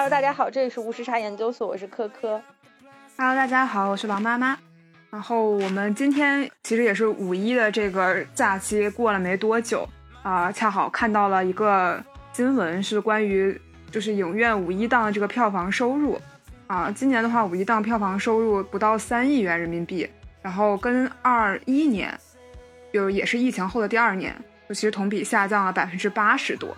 Hello，大家好，这里是无时差研究所，我是科科。Hello，大家好，我是王妈妈。然后我们今天其实也是五一的这个假期过了没多久啊，恰好看到了一个新闻，是关于就是影院五一档的这个票房收入啊。今年的话，五一档票房收入不到三亿元人民币，然后跟二一年，就也是疫情后的第二年，就其实同比下降了百分之八十多。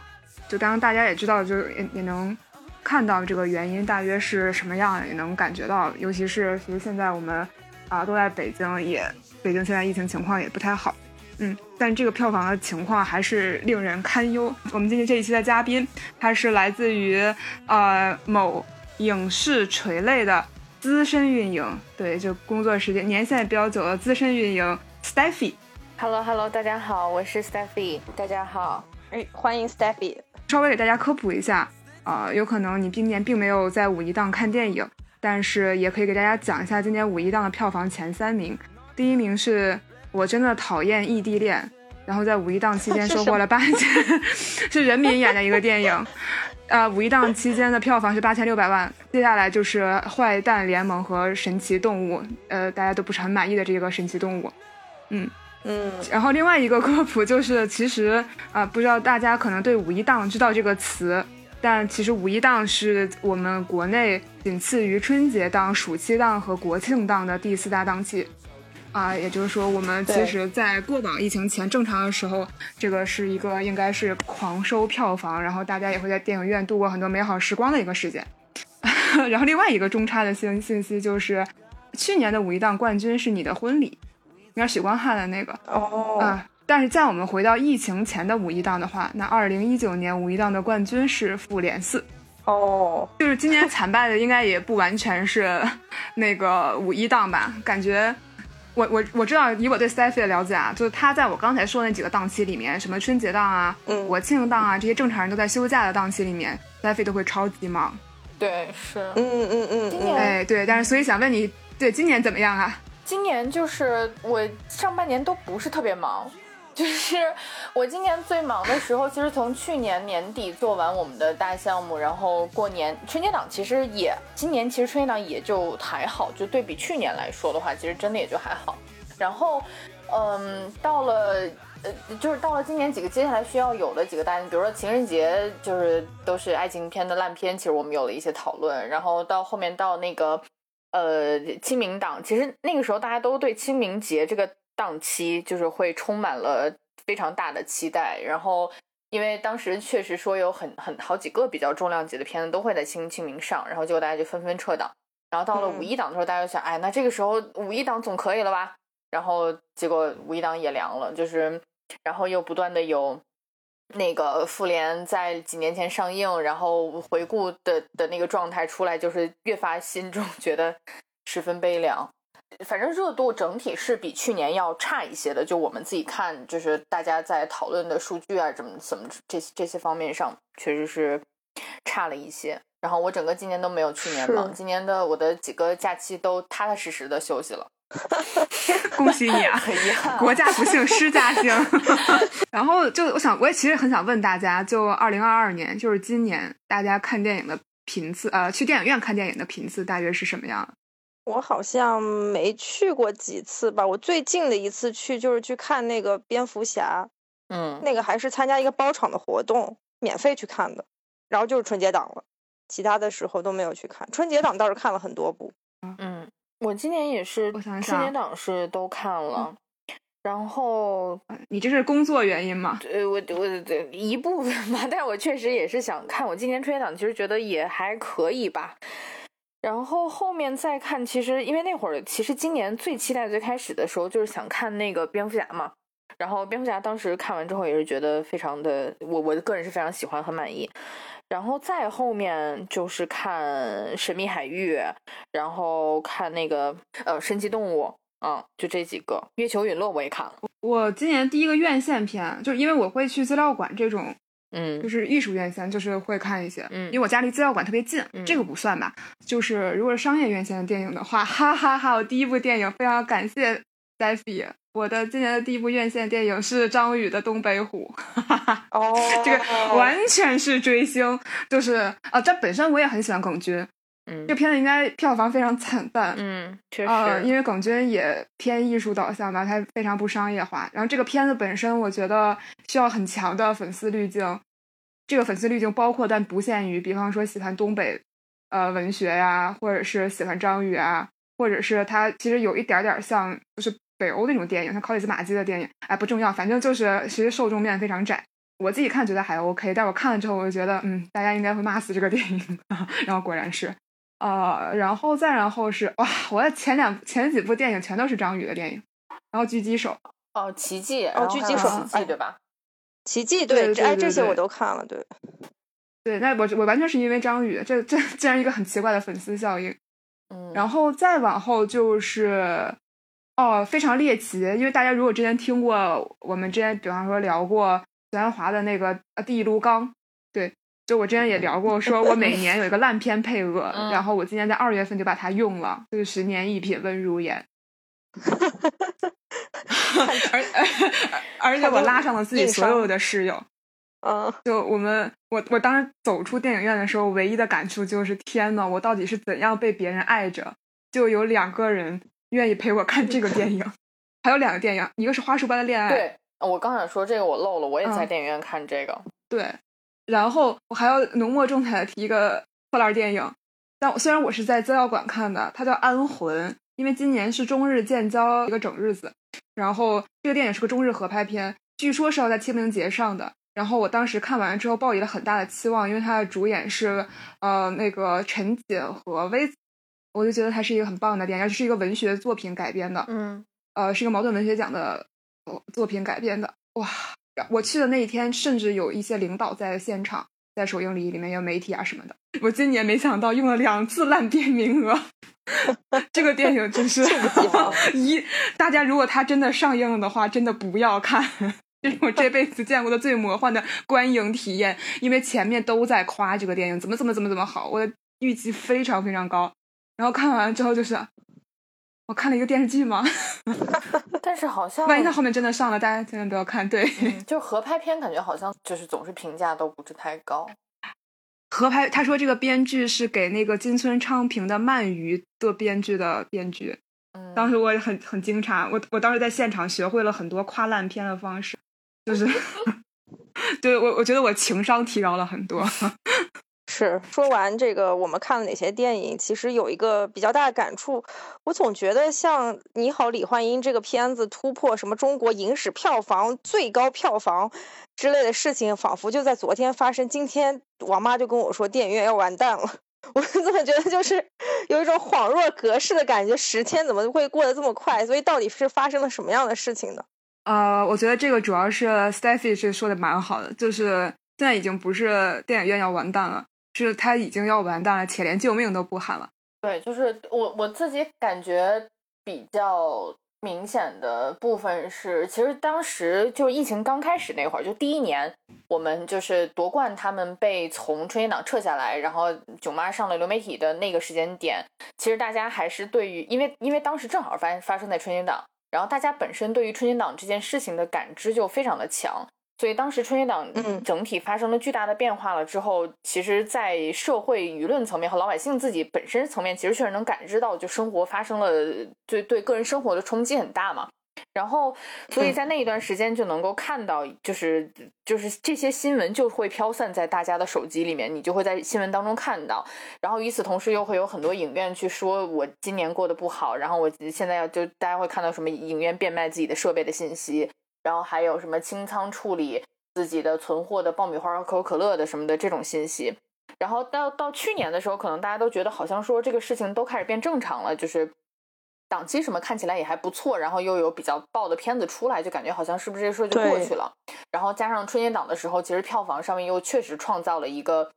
就当然大家也知道，就也也能。看到这个原因大约是什么样，也能感觉到，尤其是其实现在我们啊都在北京，也北京现在疫情情况也不太好，嗯，但这个票房的情况还是令人堪忧。我们今天这一期的嘉宾，他是来自于呃某影视垂类的资深运营，对，就工作时间年限比较久的资深运营 Steffy。Hello Hello，大家好，我是 Steffy，大家好，哎，欢迎 Steffy。稍微给大家科普一下。啊，有可能你今年并没有在五一档看电影，但是也可以给大家讲一下今年五一档的票房前三名。第一名是我真的讨厌异地恋，然后在五一档期间 收获了八千，是人民演的一个电影。呃，五一档期间的票房是八千六百万。接下来就是坏蛋联盟和神奇动物，呃，大家都不是很满意的这个神奇动物。嗯嗯。然后另外一个科普就是，其实啊，不知道大家可能对五一档知道这个词。但其实五一档是我们国内仅次于春节档、暑期档和国庆档的第四大档期，啊，也就是说，我们其实，在过往疫情前正常的时候，这个是一个应该是狂收票房，然后大家也会在电影院度过很多美好时光的一个时间。然后另外一个中差的信信息就是，去年的五一档冠军是你的婚礼，应该许光汉的那个哦啊。但是在我们回到疫情前的五一档的话，那二零一九年五一档的冠军是《复联四》哦，就是今年惨败的应该也不完全是那个五一档吧？感觉我我我知道以我对 Steffy 的了解啊，就是他在我刚才说那几个档期里面，什么春节档啊、国庆档啊这些正常人都在休假的档期里面，Steffy 都会超级忙。对，是，嗯嗯嗯，今年哎对，但是所以想问你，对今年怎么样啊？今年就是我上半年都不是特别忙。就是我今年最忙的时候，其实从去年年底做完我们的大项目，然后过年春节档其实也，今年其实春节档也就还好，就对比去年来说的话，其实真的也就还好。然后，嗯，到了呃，就是到了今年几个接下来需要有的几个大，比如说情人节，就是都是爱情片的烂片，其实我们有了一些讨论。然后到后面到那个呃清明档，其实那个时候大家都对清明节这个。档期就是会充满了非常大的期待，然后因为当时确实说有很很好几个比较重量级的片子都会在清清明上，然后结果大家就纷纷撤档，然后到了五一档的时候，大家就想，哎，那这个时候五一档总可以了吧？然后结果五一档也凉了，就是然后又不断的有那个复联在几年前上映，然后回顾的的那个状态出来，就是越发心中 觉得十分悲凉。反正热度整体是比去年要差一些的，就我们自己看，就是大家在讨论的数据啊，怎么怎么这这些方面上，确实是差了一些。然后我整个今年都没有去年忙，今年的我的几个假期都踏踏实实的休息了。恭喜你啊！很遗憾，国家不幸失家幸。然后就我想，我也其实很想问大家，就二零二二年，就是今年，大家看电影的频次，呃，去电影院看电影的频次大约是什么样？我好像没去过几次吧，我最近的一次去就是去看那个蝙蝠侠，嗯，那个还是参加一个包场的活动，免费去看的，然后就是春节档了，其他的时候都没有去看。春节档倒是看了很多部，嗯，我今年也是，春节档是都看了，然后你这是工作原因吗？呃，我我一部分吧，但是我确实也是想看，我今年春节档其实觉得也还可以吧。然后后面再看，其实因为那会儿，其实今年最期待最开始的时候就是想看那个蝙蝠侠嘛。然后蝙蝠侠当时看完之后也是觉得非常的，我我个人是非常喜欢，很满意。然后再后面就是看神秘海域，然后看那个呃神奇动物，嗯，就这几个。月球陨落我也看了。我今年第一个院线片，就因为我会去资料馆这种。嗯，就是艺术院线，就是会看一些，嗯，因为我家离资料馆特别近，这个不算吧。就是如果是商业院线的电影的话，哈哈哈！我第一部电影非常感谢 Steffy，我的今年的第一部院线电影是张宇的《东北虎》，哈哈哦，这个完全是追星，就是啊，这本身我也很喜欢耿军，嗯这片子应该票房非常惨淡，嗯，确呃，实，因为耿军也偏艺术导向吧，他非常不商业化。然后这个片子本身，我觉得需要很强的粉丝滤镜。这个粉丝滤镜包括但不限于，比方说喜欢东北呃文学呀，或者是喜欢张宇啊，或者是他其实有一点点像就是北欧那种电影，像考里斯马基的电影，哎不重要，反正就是其实受众面非常窄。我自己看觉得还 OK，但我看了之后我就觉得，嗯，大家应该会骂死这个电影，然后果然是。呃，然后再然后是哇，我的前两前几部电影全都是张宇的电影，然后狙击手，哦，奇迹，哦狙击手奇迹对吧？奇迹，对这哎这些我都看了，对，对，那我我完全是因为张宇，这这竟然一个很奇怪的粉丝效应。嗯，然后再往后就是，哦，非常猎奇，因为大家如果之前听过我们之前，比方说聊过刘安华的那个呃第一炉钢，对，就我之前也聊过，说我每年有一个烂片配额，嗯然后我今年在二月份就把它用了，就是十年一品温如言。而而且我拉上了自己所有的室友，嗯，就我们，我我当时走出电影院的时候，唯一的感触就是天呐，我到底是怎样被别人爱着？就有两个人愿意陪我看这个电影，还有两个电影，一个是《花束般的恋爱》，对，我刚想说这个我漏了，我也在嗯电影院看这个。对，然后我还要浓墨重彩的提一个破烂电影，但我虽然我是在资料馆看的，它叫《安魂》，因为今年是中日建交一个整日子，然后这个电影是个中日合拍片，据说是要在清明节上的。然后我当时看完之后抱以了很大的期望，因为它的主演是呃那个陈瑾和薇子，我就觉得它是一个很棒的电影，而且是一个文学作品改编的。嗯，呃，是一个茅盾文学奖的呃作品改编的。哇，我去的那一天，甚至有一些领导在现场，在首映礼里面有媒体啊什么的。我今年没想到用了两次烂片名额，这个电影真是一 大家如果它真的上映了的话，真的不要看。这是我这辈子见过的最魔幻的观影体验，因为前面都在夸这个电影怎么怎么怎么怎么好，我的预期非常非常高，然后看完之后就是，我看了一个电视剧吗？但是好像 万一他后面真的上了，大家千万不要看。对，嗯就合拍片，感觉好像就是总是评价都不是太高。合拍他说这个编剧是给那个金村昌平的《鳗鱼》的编剧的编剧，嗯，当时我也很很惊诧，我我当时在现场学会了很多夸烂片的方式，就是，对我我觉得我情商提高了很多。是说完这个，我们看了哪些电影？其实有一个比较大的感触，我总觉得像《你好，李焕英》这个片子突破什么中国影史票房最高票房之类的事情，仿佛就在昨天发生。今天王妈就跟我说，电影院要完蛋了。我怎么觉得就是有一种恍若隔世的感觉？时间怎么会过得这么快？所以到底是发生了什么样的事情呢？呃，我觉得这个主要是 Stephy 是说的蛮好的，就是现在已经不是电影院要完蛋了，是他已经要完蛋了，且连救命都不喊了。对，就是我我自己感觉比较明显的部分是，其实当时就疫情刚开始那会儿，就第一年，我们就是夺冠，他们被从春节档撤下来，然后囧妈上了流媒体的那个时间点，其实大家还是对于，因为因为当时正好发发生在春节档，然后大家本身对于春节档这件事情的感知就非常的强。所以当时春节档嗯整体发生了巨大的变化了之后，其实，在社会舆论层面和老百姓自己本身层面，其实确实能感知到，就生活发生了对对个人生活的冲击很大嘛。然后，所以在那一段时间就能够看到，就是就是这些新闻就会飘散在大家的手机里面，你就会在新闻当中看到。然后与此同时，又会有很多影院去说我今年过得不好，然后我现在要就大家会看到什么影院变卖自己的设备的信息，然后还有什么清仓处理自己的存货的爆米花、可口可乐的什么的这种信息。然后到到去年的时候，可能大家都觉得好像说这个事情都开始变正常了，就是档期什么看起来也还不错，然后又有比较爆的片子出来，就感觉好像是不是这事儿就过去了。然后加上春节档的时候，其实票房上面又确实创造了一个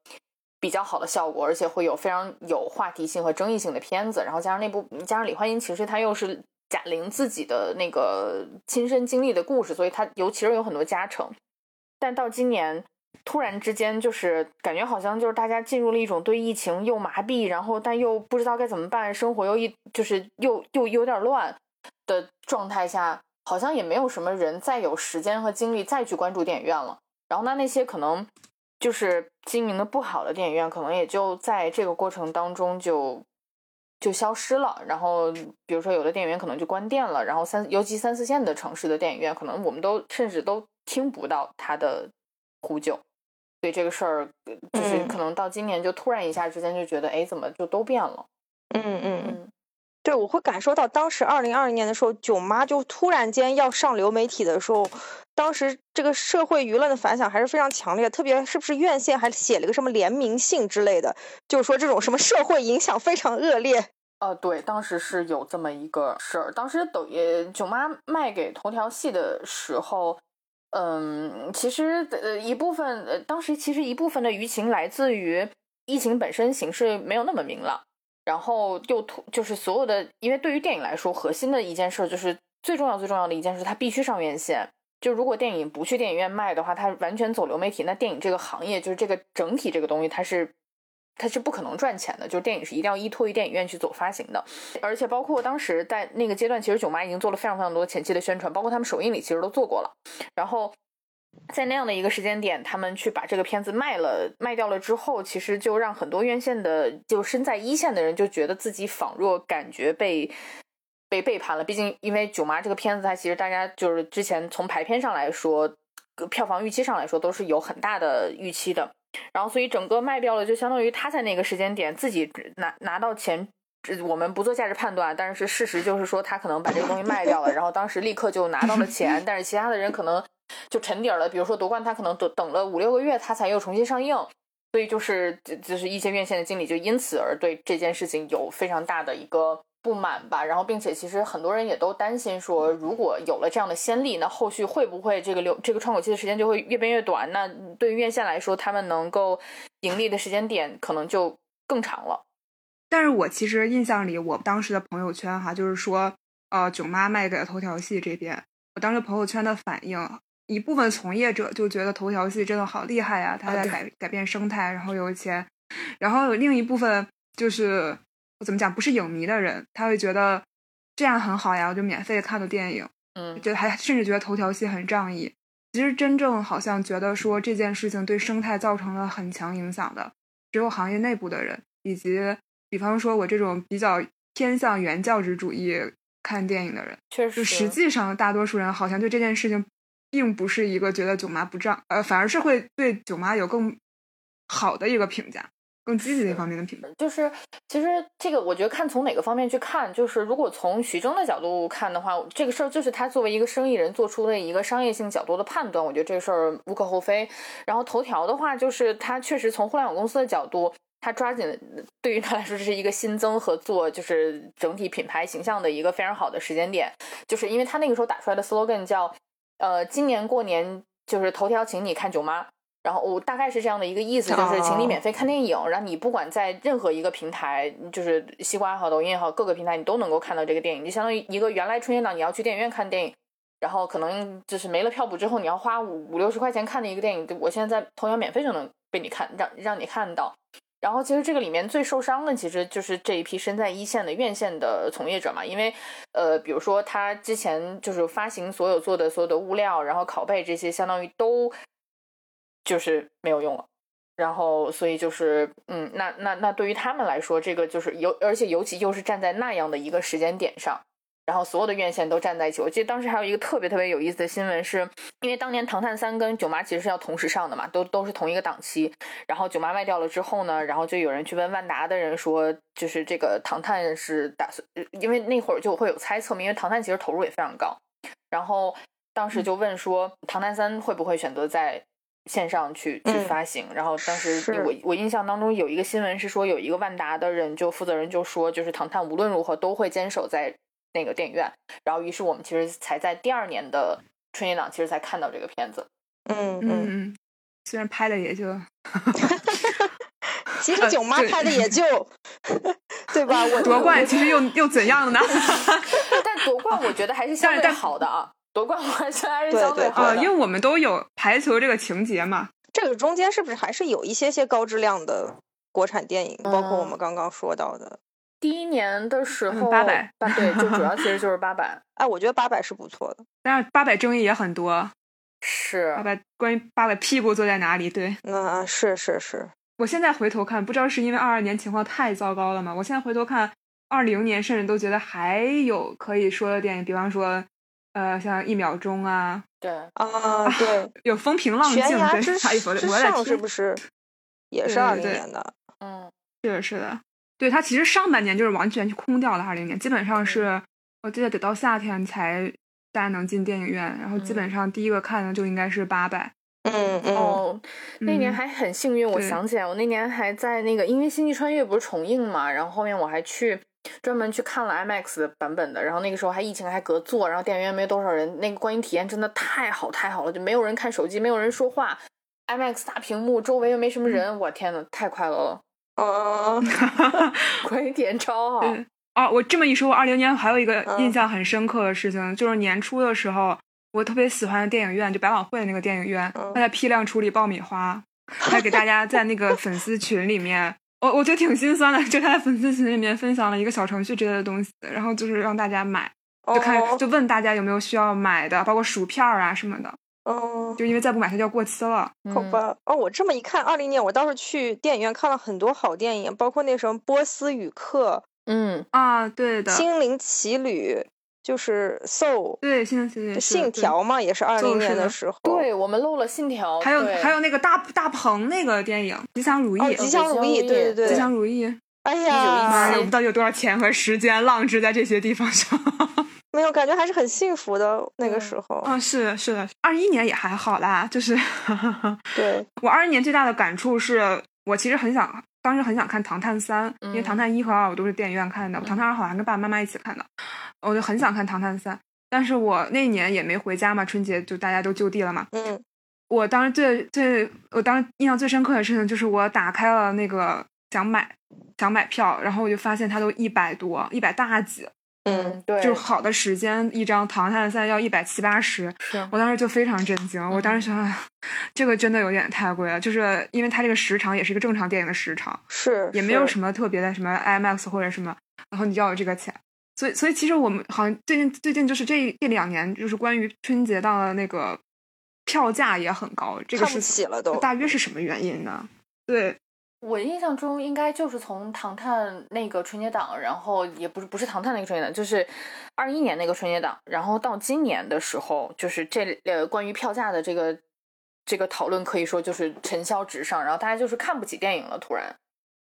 比较好的效果，而且会有非常有话题性和争议性的片子。然后加上那部加上李焕英，其实她又是贾玲自己的那个亲身经历的故事，所以她尤其是有很多加成。但到今年，突然之间就是感觉好像就是大家进入了一种对疫情又麻痹，然后但又不知道该怎么办，生活又一就是又又有点乱，的状态下，好像也没有什么人再有时间和精力再去关注电影院了。然后那那些可能就是经营的不好的电影院，可能也就在这个过程当中就就消失了。然后比如说有的电影院可能就关店了，然后三尤其三四线的城市的电影院，可能我们都甚至都听不到它的呼救。对这个事儿就是可能到今年就突然一下之间就觉得，哎，怎么就都变了？嗯嗯嗯。对，我会感受到当时二零二零年的时候，囧妈就突然间要上流媒体的时候，当时这个社会舆论的反响还是非常强烈，特别是不是院线还写了个什么联名信之类的，就是说这种什么社会影响非常恶劣。呃，对，当时是有这么一个事儿。当时抖音囧妈卖给头条系的时候，嗯，其实呃一部分，呃当时其实一部分的舆情来自于疫情本身形势没有那么明朗。然后又突就是所有的，因为对于电影来说，核心的一件事就是最重要最重要的一件事，它必须上院线。就如果电影不去电影院卖的话，它完全走流媒体，那电影这个行业就是这个整体这个东西，它是它是不可能赚钱的。就是电影是一定要依托于电影院去走发行的，而且包括当时在那个阶段，其实囧妈已经做了非常非常多前期的宣传，包括他们首映礼其实都做过了，然后。在那样的一个时间点，他们去把这个片子卖了，卖掉了之后，其实就让很多院线的就身在一线的人就觉得自己仿若感觉被被背叛了。毕竟，因为《囧妈》这个片子，它其实大家就是之前从排片上来说，票房预期上来说都是有很大的预期的。然后，所以整个卖掉了，就相当于他在那个时间点自己拿拿到钱。我们不做价值判断，但是事实就是说，他可能把这个东西卖掉了，然后当时立刻就拿到了钱，但是其他的人可能。就沉底了，比如说夺冠，他可能等等了五六个月，他才又重新上映，所以就是就是一些院线的经理就因此而对这件事情有非常大的一个不满吧。然后，并且其实很多人也都担心说，如果有了这样的先例，那后续会不会这个流这个窗口期的时间就会越变越短？那对于院线来说，他们能够盈利的时间点可能就更长了。但是我其实印象里，我当时的朋友圈哈，就是说，呃，囧妈卖给了头条系这边，我当时朋友圈的反应。一部分从业者就觉得头条系真的好厉害呀，他在改改变生态，然后有钱。然后有另一部分就是怎么讲，不是影迷的人，他会觉得这样很好呀，我就免费看的电影，嗯，就还甚至觉得头条系很仗义。其实真正好像觉得说这件事情对生态造成了很强影响的，只有行业内部的人，以及比方说我这种比较偏向原教旨主义看电影的人。确实，就实际上大多数人好像对这件事情。并不是一个觉得囧妈不仗，呃，反而是会对囧妈有更好的一个评价，更积极的一方面的评价。就是，其实这个我觉得看从哪个方面去看，就是如果从徐峥的角度看的话，这个事儿就是他作为一个生意人做出的一个商业性角度的判断，我觉得这个事儿无可厚非。然后头条的话，就是他确实从互联网公司的角度，他抓紧对于他来说这是一个新增和做就是整体品牌形象的一个非常好的时间点，就是因为他那个时候打出来的 slogan 叫。呃，今年过年就是头条，请你看囧妈。然后我大概是这样的一个意思，就是请你免费看电影，然后你不管在任何一个平台，就是西瓜也好，抖音也好，各个平台你都能够看到这个电影。就相当于一个原来春节档你要去电影院看电影，然后可能就是没了票补之后，你要花五五六十块钱看的一个电影，我现在在头条免费就能被你看，让让你看到。然后其实这个里面最受伤的其实就是这一批身在一线的院线的从业者嘛，因为呃，比如说他之前就是发行所有做的所有的物料，然后拷贝这些，相当于都就是没有用了。然后所以就是嗯，那那那对于他们来说，这个就是尤而且尤其又是站在那样的一个时间点上。然后所有的院线都站在一起。我记得当时还有一个特别特别有意思的新闻，是因为当年《唐探三》跟《囧妈》其实是要同时上的嘛，都都是同一个档期。然后《囧妈》卖掉了之后呢，然后就有人去问万达的人说，就是这个《唐探》是打算，因为那会儿就会有猜测嘛，因为《唐探》其实投入也非常高。然后当时就问说，《唐探三》会不会选择在线上去去发行？然后当时我我印象当中有一个新闻是说，有一个万达的人就负责人就说，就是《唐探》无论如何都会坚守在。那个电影院，然后于是我们其实才在第二年的春节档，其实才看到这个片子。嗯嗯嗯，虽然拍的也就，其实囧妈拍的也就，对吧？我 夺冠其实又又怎样呢？但夺冠我觉得还是相对好的啊，夺冠还是还是相对好的，因为我们都有排球这个情节嘛。这个中间是不是还是有一些些高质量的国产电影？包括我们刚刚说到的。第一年的时候八百，对，就主要 其实就是八百。哎，我觉得八百是不错的，但是八百争议也很多。是八百关于八百屁股坐在哪里？对，嗯是是是。我现在回头看，不知道是因为二二年情况太糟糕了吗？我现在回头看二零年，甚至都觉得还有可以说的电影，比方说，呃，像一秒钟啊，对 啊，对，有风平浪静，悬崖之上是不是也是二零年的？嗯，是的，是的，对，它其实上半年就是完全空掉了，二零年基本上是我记得得到夏天才。大家能进电影院，然后基本上第一个看的就应该是八百。嗯嗯。哦，那年还很幸运，我想起来，我那年还在那个，因为《星际穿越》不是重映嘛，然后后面我还去专门去看了 IMAX 的版本的，然后那个时候还疫情还隔座，然后电影院没多少人，那个观影体验真的太好太好了，就没有人看手机，没有人说话，IMAX 大屏幕，周围又没什么人，我天呐，太快乐了。哦，观影体验超好。哦，我这么一说，我二零年还有一个印象很深刻的事情，就是年初的时候，我特别喜欢的电影院，就百老汇那个电影院，他在批量处理爆米花，还给大家在那个粉丝群里面，我我觉得挺心酸的，就他在粉丝群里面分享了一个小程序之类的东西，然后就是让大家买，就看就问大家有没有需要买的，包括薯片啊什么的，哦，就因为再不买它就要过期了，好吧，哦，我这么一看，二零年我倒是去电影院看了很多好电影，包括那什么《波斯语课》。嗯啊，对的，《心灵奇旅》就是《Soul》，对，《心灵奇旅》《信条》嘛，也是二零年的时候。对我们漏了《信条》，还有还有那个大大鹏那个电影《吉祥如意》，吉祥如意，对对对，吉祥如意。哎呀，我们到底有多少钱和时间浪掷在这些地方上？没有，感觉还是很幸福的那个时候。啊，是是的，二一年也还好啦，就是。对 我二一年最大的感触是我其实很想。当时很想看《唐探三》，因为《唐探一》和二我都是电影院看的，《唐探二》好像跟爸爸妈妈一起看的，我就很想看《唐探三》，但是我那年也没回家嘛，春节就大家都就地了嘛。嗯，我当时最最我当时印象最深刻的事情就是我打开了那个想买想买票，然后我就发现它都一百多，一百大几。嗯，对，就是好的时间，一张《唐探三》要一百七八十，是我当时就非常震惊。我当时想，这个真的有点太贵了，就是因为它这个时长也是一个正常电影的时长，是也没有什么特别的什么 IMAX 或者什么，然后你要有这个钱，所以所以其实我们好像最近最近就是这这两年，就是关于春节档的那个票价也很高，这个是起了都，大约是什么原因呢？对。我印象中应该就是从《唐探》那个春节档，然后也不是不是《唐探》那个春节档，就是二一年那个春节档，然后到今年的时候，就是这呃关于票价的这个这个讨论可以说就是尘嚣直上，然后大家就是看不起电影了，突然，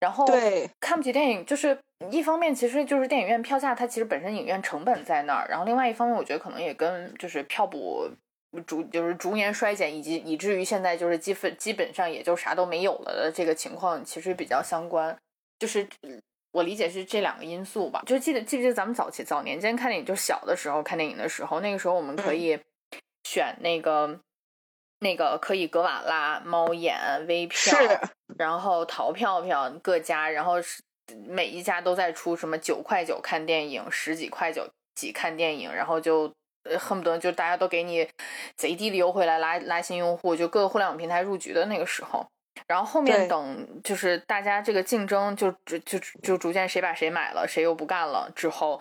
然后对看不起电影，就是一方面其实就是电影院票价它其实本身影院成本在那儿，然后另外一方面我觉得可能也跟就是票补。逐就是逐年衰减，以及以至于现在就是基本基本上也就啥都没有了的这个情况，其实比较相关。就是我理解是这两个因素吧。就记得记不记得咱们早期早年间看电影，就小的时候看电影的时候，那个时候我们可以选那个那个可以格瓦拉、猫眼、微票，然后淘票票各家，然后是每一家都在出什么九块九看电影，十几块九几看电影，然后就。呃，恨不得就大家都给你贼低的优惠来拉拉新用户，就各个互联网平台入局的那个时候，然后后面等就是大家这个竞争就就就就逐渐谁把谁买了，谁又不干了之后，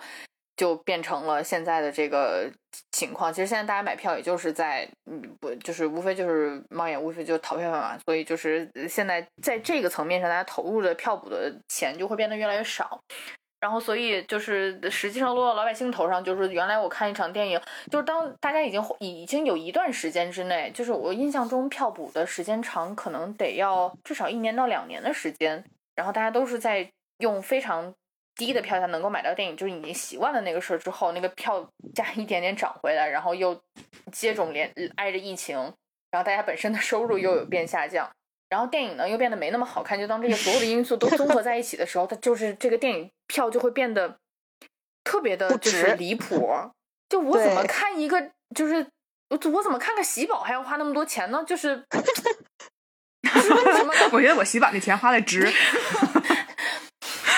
就变成了现在的这个情况。其实现在大家买票也就是在嗯不就是无非就是猫眼，无非就淘票嘛，所以就是现在在这个层面上，大家投入的票补的钱就会变得越来越少。然后，所以就是实际上落到老百姓头上，就是原来我看一场电影，就是当大家已经已经有一段时间之内，就是我印象中票补的时间长，可能得要至少一年到两年的时间。然后大家都是在用非常低的票价能够买到电影，就是已经习惯了那个事儿之后，那个票价一点点涨回来，然后又接踵连挨着疫情，然后大家本身的收入又有变下降。然后电影呢又变得没那么好看，就当这些所有的 因素都综合在一起的时候，它就是这个电影票就会变得特别的就是离谱。就我怎么看一个，就是我我怎么看个喜宝还要花那么多钱呢？就是为什么？我觉得我喜宝那钱花的值。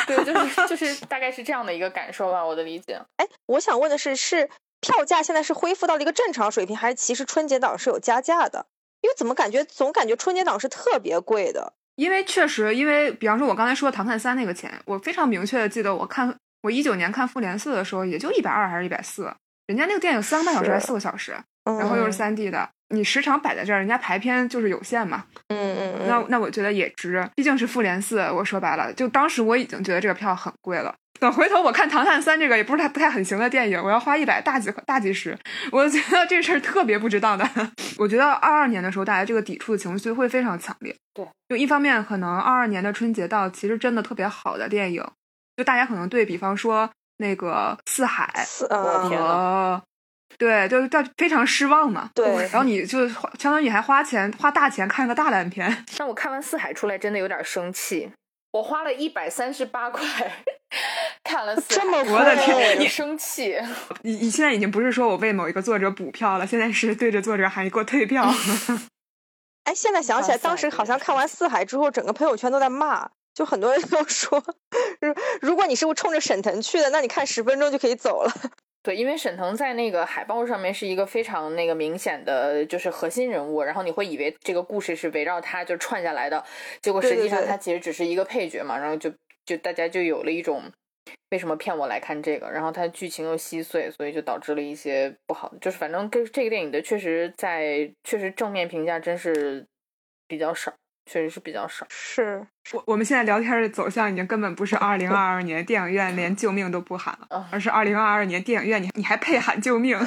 对，就是就是大概是这样的一个感受吧，我的理解。哎，我想问的是，是票价现在是恢复到了一个正常水平，还是其实春节档是有加价的？因为怎么感觉总感觉春节档是特别贵的？因为确实，因为比方说，我刚才说《唐探三》那个钱，我非常明确的记得，我看我一九年看《复联四》的时候，也就一百二还是一百四，人家那个电影三个半小时还是四个小时，然后又是三 D 的，你时长摆在这儿，人家排片就是有限嘛。嗯嗯嗯。那那我觉得也值，毕竟是《复联四》，我说白了，就当时我已经觉得这个票很贵了。等回头我看《唐探三》这个也不是太不太很行的电影，我要花一百大几大几十，我觉得这事儿特别不值当的。我觉得二二年的时候，大家这个抵触的情绪会非常强烈。对，就一方面可能二二年的春节档其实真的特别好的电影，就大家可能对比方说那个《四海》和对，就就非常失望嘛。对，然后你就相当于你还花钱花大钱看个大烂片。但我看完《四海》出来，真的有点生气。我花了一百三十八块 看了，这么我的天，你生气？你你现在已经不是说我为某一个作者补票了，现在是对着作者喊你给我退票。哎，现在想起来，当时好像看完《四海》之后，整个朋友圈都在骂，就很多人都说，如如果你是冲着沈腾去的，那你看十分钟就可以走了。对，因为沈腾在那个海报上面是一个非常那个明显的就是核心人物，然后你会以为这个故事是围绕他就串下来的，结果实际上他其实只是一个配角嘛，然后就就大家就有了一种为什么骗我来看这个，然后它剧情又稀碎，所以就导致了一些不好的，就是反正跟这个电影的确实在确实正面评价真是比较少。确实是比较少。是我我们现在聊天的走向已经根本不是二零二二年电影院连救命都不喊了，而是二零二二年电影院你你还配喊救命？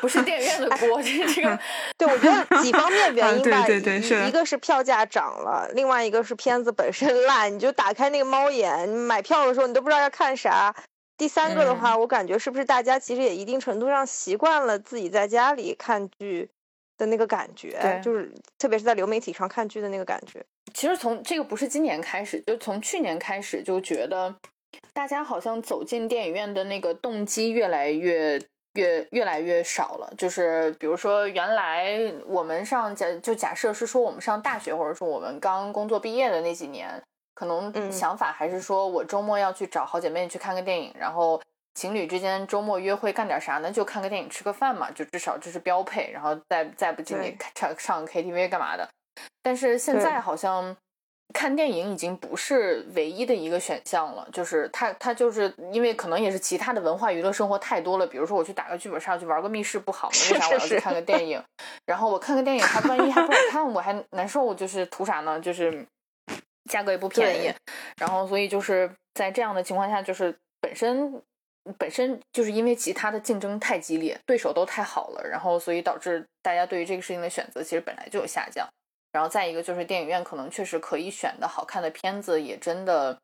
不是电影院的锅，这这个。对，我觉得几方面原因吧。对对对，是一个是票价涨了，另外一个是片子本身烂，你就打开那个猫眼，你买票的时候你都不知道要看啥。第三个的话，我感觉是不是大家其实也一定程度上习惯了自己在家里看剧。的那个感觉，就是特别是在流媒体上看剧的那个感觉。其实从这个不是今年开始，就从去年开始就觉得，大家好像走进电影院的那个动机越来越越越来越少了。就是比如说，原来我们上假就假设是说我们上大学，或者说我们刚工作毕业的那几年，可能想法还是说我周末要去找好姐妹去看个电影，然后。情侣之间周末约会干点啥呢？就看个电影、吃个饭嘛，就至少这是标配。然后再再不济你唱上 KTV 干嘛的？但是现在好像看电影已经不是唯一的一个选项了。就是他他就是因为可能也是其他的文化娱乐生活太多了。比如说我去打个剧本杀，去玩个密室不好吗？为啥我要去看个电影？然后我看个电影，还万一还不好看，我还难受。就是图啥呢？就是价格也不便宜。然后所以就是在这样的情况下，就是本身。本身就是因为其他的竞争太激烈，对手都太好了，然后所以导致大家对于这个事情的选择其实本来就有下降。然后再一个就是电影院可能确实可以选的好看的片子也真的，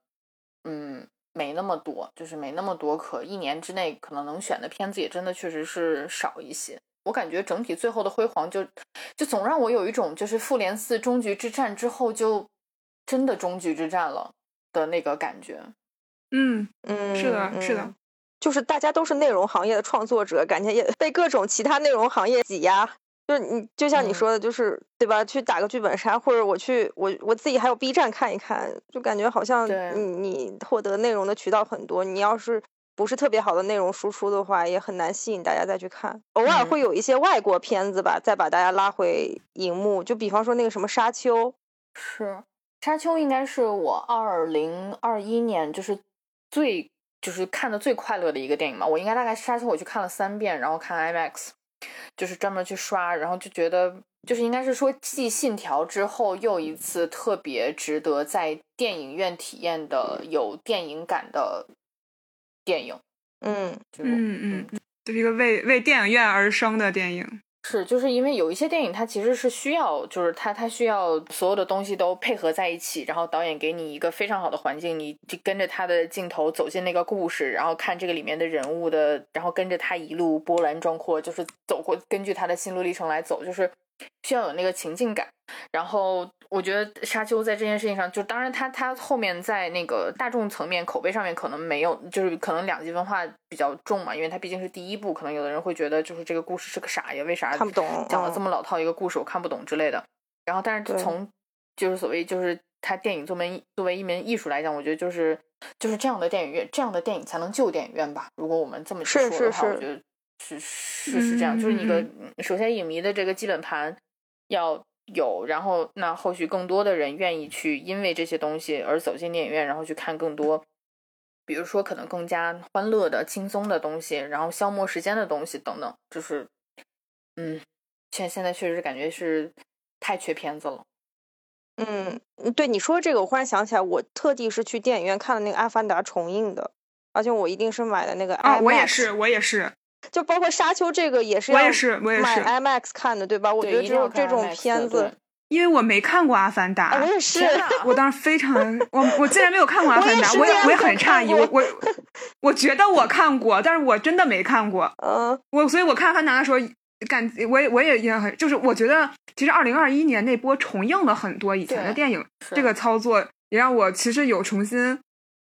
嗯，没那么多，就是没那么多可一年之内可能能选的片子也真的确实是少一些。我感觉整体最后的辉煌就就总让我有一种就是复联四终局之战之后就真的终局之战了的那个感觉。嗯嗯，是的，是的。就是大家都是内容行业的创作者，感觉也被各种其他内容行业挤压。就是你就像你说的，就是对吧？去打个剧本杀，或者我去我我自己还有 B 站看一看，就感觉好像你你获得内容的渠道很多。你要是不是特别好的内容输出的话，也很难吸引大家再去看。偶尔会有一些外国片子吧，再把大家拉回荧幕。就比方说那个什么《沙丘》，是《沙丘》应该是我二零二一年就是最。就是看的最快乐的一个电影嘛，我应该大概沙丘我去看了三遍，然后看 IMAX，就是专门去刷，然后就觉得就是应该是说继信条之后又一次特别值得在电影院体验的有电影感的电影，嗯嗯。嗯，就是一个为为电影院而生的电影。是，就是因为有一些电影，它其实是需要，就是它它需要所有的东西都配合在一起，然后导演给你一个非常好的环境，你就跟着他的镜头走进那个故事，然后看这个里面的人物的，然后跟着他一路波澜壮阔，就是走过，根据他的心路历程来走，就是。需要有那个情境感，然后我觉得《沙丘》在这件事情上，就当然它它后面在那个大众层面口碑上面可能没有，就是可能两极分化比较重嘛，因为它毕竟是第一部，可能有的人会觉得就是这个故事是个啥呀？为啥看不懂？讲了这么老套一个故事，我看不懂之类的。然后，但是从就是所谓就是它电影作为作为一门艺术来讲，我觉得就是就是这样的电影院，这样的电影才能救电影院吧？如果我们这么去说的话，我觉得。是是是这样，就是你的首先影迷的这个基本盘要有，然后那后续更多的人愿意去因为这些东西而走进电影院，然后去看更多比如说可能更加欢乐的、轻松的东西，然后消磨时间的东西等等，就是嗯，现现在确实感觉是太缺片子了。嗯，对你说这个，我忽然想起来，我特地是去电影院看了那个《阿凡达》重映的，而且我一定是买的那个 IMAX。啊，我也是，我也是。就包括《沙丘》这个也是，我也是，我也是买 IMAX 看的，对吧？我觉得只有这种片子，因为我没看过《阿凡达》，我也是，我当时非常，我我竟然没有看过《阿凡达》，我也我也很诧异，我我 我觉得我看过，但是我真的没看过。嗯，我所以我看《阿凡达》的时候。感我也我也也很就是我觉得其实二零二一年那波重映了很多以前的电影，这个操作也让我其实有重新